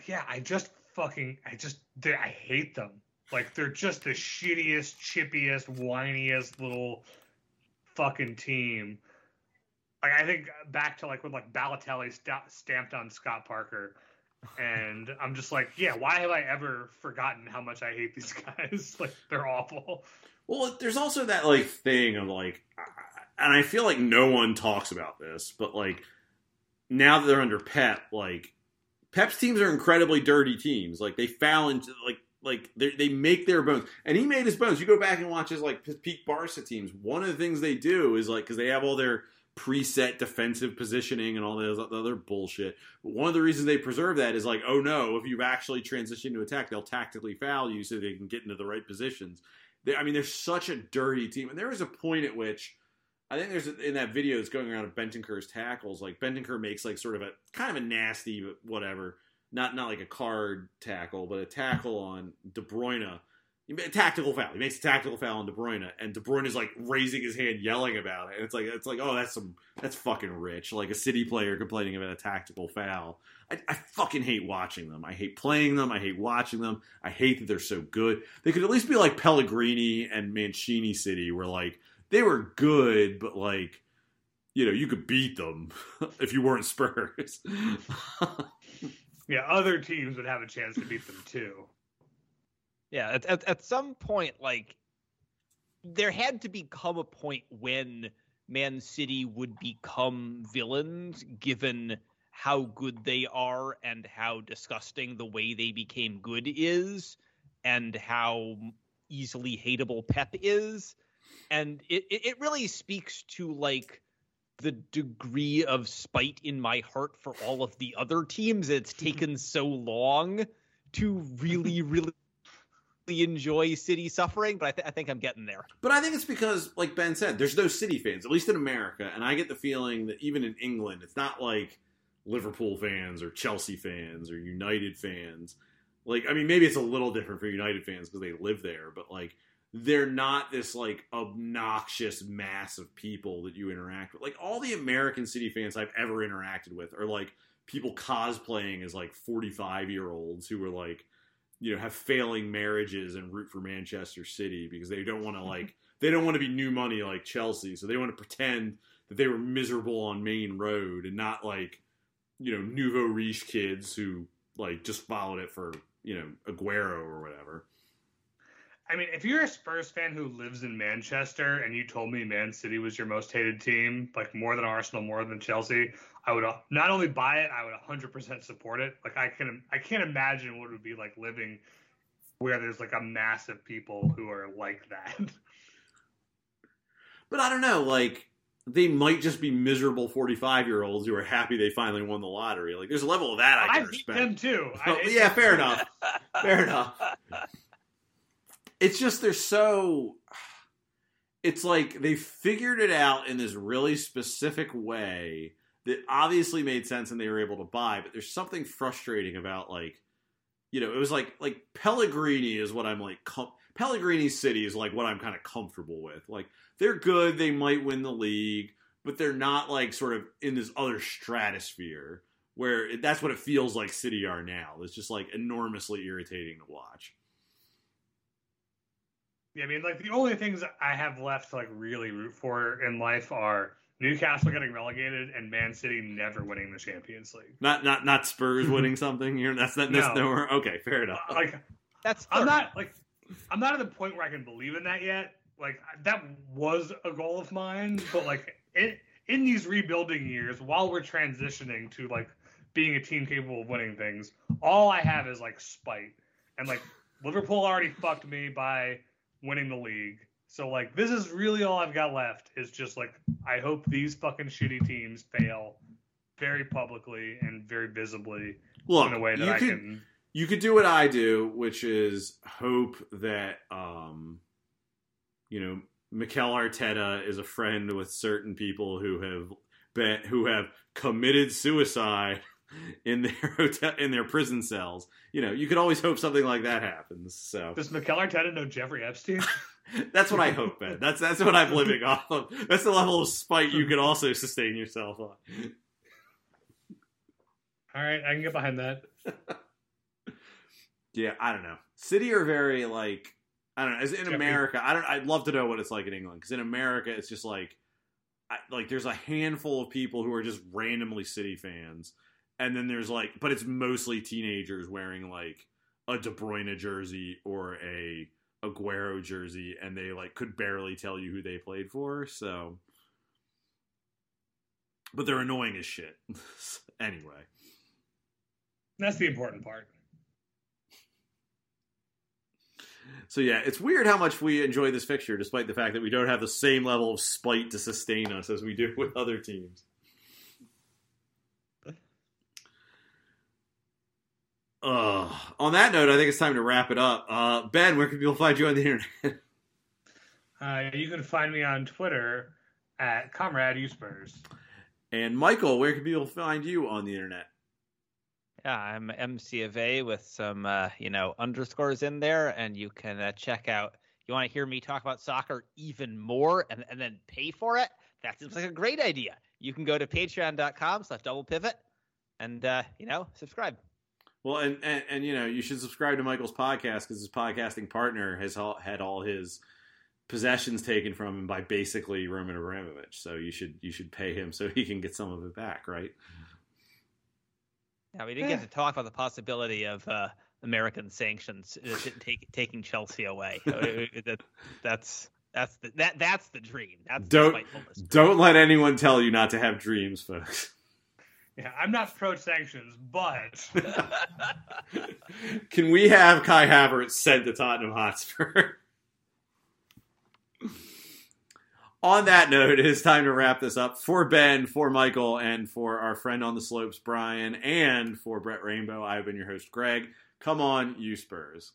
yeah i just fucking I just I hate them. Like they're just the shittiest, chippiest, whiniest little fucking team. Like I think back to like when like Balotelli sta- stamped on Scott Parker, and I'm just like, yeah, why have I ever forgotten how much I hate these <laughs> guys? like they're awful. Well, there's also that like thing of like, and I feel like no one talks about this, but like now that they're under Pep, like Pep's teams are incredibly dirty teams. Like they foul into like like they make their bones, and he made his bones. You go back and watch his like peak Barca teams. One of the things they do is like because they have all their preset defensive positioning and all this other bullshit. But one of the reasons they preserve that is like, oh no, if you've actually transitioned to attack, they'll tactically foul you so they can get into the right positions. They, I mean, they're such a dirty team, and there was a point at which I think there's in that video that's going around of Bentancur's tackles. Like Bentancur makes like sort of a kind of a nasty, but whatever, not not like a card tackle, but a tackle on De Bruyne. A tactical foul. He makes a tactical foul on De Bruyne, and De Bruyne is like raising his hand, yelling about it. And it's like it's like, oh, that's some that's fucking rich. Like a City player complaining about a tactical foul. I, I fucking hate watching them. I hate playing them. I hate watching them. I hate that they're so good. They could at least be like Pellegrini and Mancini City, where like they were good, but like you know you could beat them <laughs> if you weren't Spurs. <laughs> yeah, other teams would have a chance to beat them too. Yeah, at, at, at some point, like there had to become a point when Man City would become villains, given how good they are and how disgusting the way they became good is, and how easily hateable Pep is, and it it really speaks to like the degree of spite in my heart for all of the other teams. It's <laughs> taken so long to really, really enjoy City suffering, but I, th- I, think I'm getting there. But I think it's because, like Ben said, there's no City fans, at least in America, and I get the feeling that even in England, it's not like Liverpool fans or Chelsea fans or United fans. Like, I mean, maybe it's a little different for United fans because they live there, but like, they're not this like obnoxious mass of people that you interact with. Like all the American City fans I've ever interacted with are like people cosplaying as like 45 year olds who are like, you know, have failing marriages and root for Manchester City because they don't want to like <laughs> they don't want to be new money like Chelsea, so they want to pretend that they were miserable on Maine Road and not like, you know, nouveau riche kids who like just followed it for, you know, Aguero or whatever. I mean, if you're a Spurs fan who lives in Manchester and you told me Man City was your most hated team, like more than Arsenal, more than Chelsea, I would uh, not only buy it, I would 100% support it. Like I can, I can't imagine what it would be like living where there's like a mass of people who are like that. <laughs> But I don't know, like they might just be miserable 45 year olds who are happy they finally won the lottery. Like there's a level of that I can I respect. them too. <laughs> Oh, yeah, fair enough. Fair enough. <laughs> It's just they're so. It's like they figured it out in this really specific way that obviously made sense and they were able to buy. But there's something frustrating about like, you know, it was like like Pellegrini is what I'm like. Com- Pellegrini City is like what I'm kind of comfortable with. Like they're good, they might win the league, but they're not like sort of in this other stratosphere where it, that's what it feels like City are now. It's just like enormously irritating to watch. Yeah, I mean, like the only things I have left to like really root for in life are Newcastle getting relegated and Man City never winning the Champions League. Not not not Spurs <laughs> winning something. You're that's that's No. nowhere. Okay, fair enough. Uh, like That's I'm third. not like I'm not at the point where I can believe in that yet. Like that was a goal of mine, but like in in these rebuilding years, while we're transitioning to like being a team capable of winning things, all I have is like spite. And like Liverpool already fucked me by winning the league. So like this is really all I've got left is just like I hope these fucking shitty teams fail very publicly and very visibly Look, in a way that you I could can you could do what I do, which is hope that um, you know Mikel Arteta is a friend with certain people who have been who have committed suicide in their <laughs> hotel in their prison cells. You know, you could always hope something like that happens. So Does Mikel Arteta know Jeffrey Epstein? <laughs> that's what I hope, Ben. That's that's what I'm living <laughs> off of. That's the level of spite you could also sustain yourself on. All right, I can get behind that. Yeah, I don't know. City are very like I don't know. As in Jeffrey- America, I don't. I'd love to know what it's like in England because in America, it's just like, I, like there's a handful of people who are just randomly City fans, and then there's like, but it's mostly teenagers wearing like a De Bruyne jersey or a Aguero jersey, and they like could barely tell you who they played for. So, but they're annoying as shit. <laughs> anyway. That's the important part. So yeah, it's weird how much we enjoy this fixture, despite the fact that we don't have the same level of spite to sustain us as we do with other teams. Uh, on that note, I think it's time to wrap it up. Uh, ben, where can people find you on the internet? <laughs> Uh, you can find me on Twitter at Comrade Uspers. and Michael, where can people find you on the internet? Yeah, I'm MC of A with some, uh, you know, underscores in there, and you can uh, check out. You want to hear me talk about soccer even more, and, and then pay for it? That seems like a great idea. You can go to Patreon.com/slash Double Pivot, and uh, you know, subscribe. Well, and, and and you know, you should subscribe to Michael's podcast because his podcasting partner has all, had all his possessions taken from him by basically Roman Abramovich. So you should you should pay him so he can get some of it back, right? Yeah, we didn't get to talk about the possibility of uh, American sanctions uh, take, taking Chelsea away. Uh, that, that's that's the, that that's the dream. That's Don't- the. Don't let anyone tell you not to have dreams, folks. Yeah, I'm not pro sanctions, but <laughs> Can we have Kai Havertz sent to Tottenham Hotspur? <laughs> on that note, it is time to wrap this up. For Ben, for Michael, and for our friend on the slopes, Brian, and for Brett Rainbow, I've been your host, Greg. Come on, you Spurs.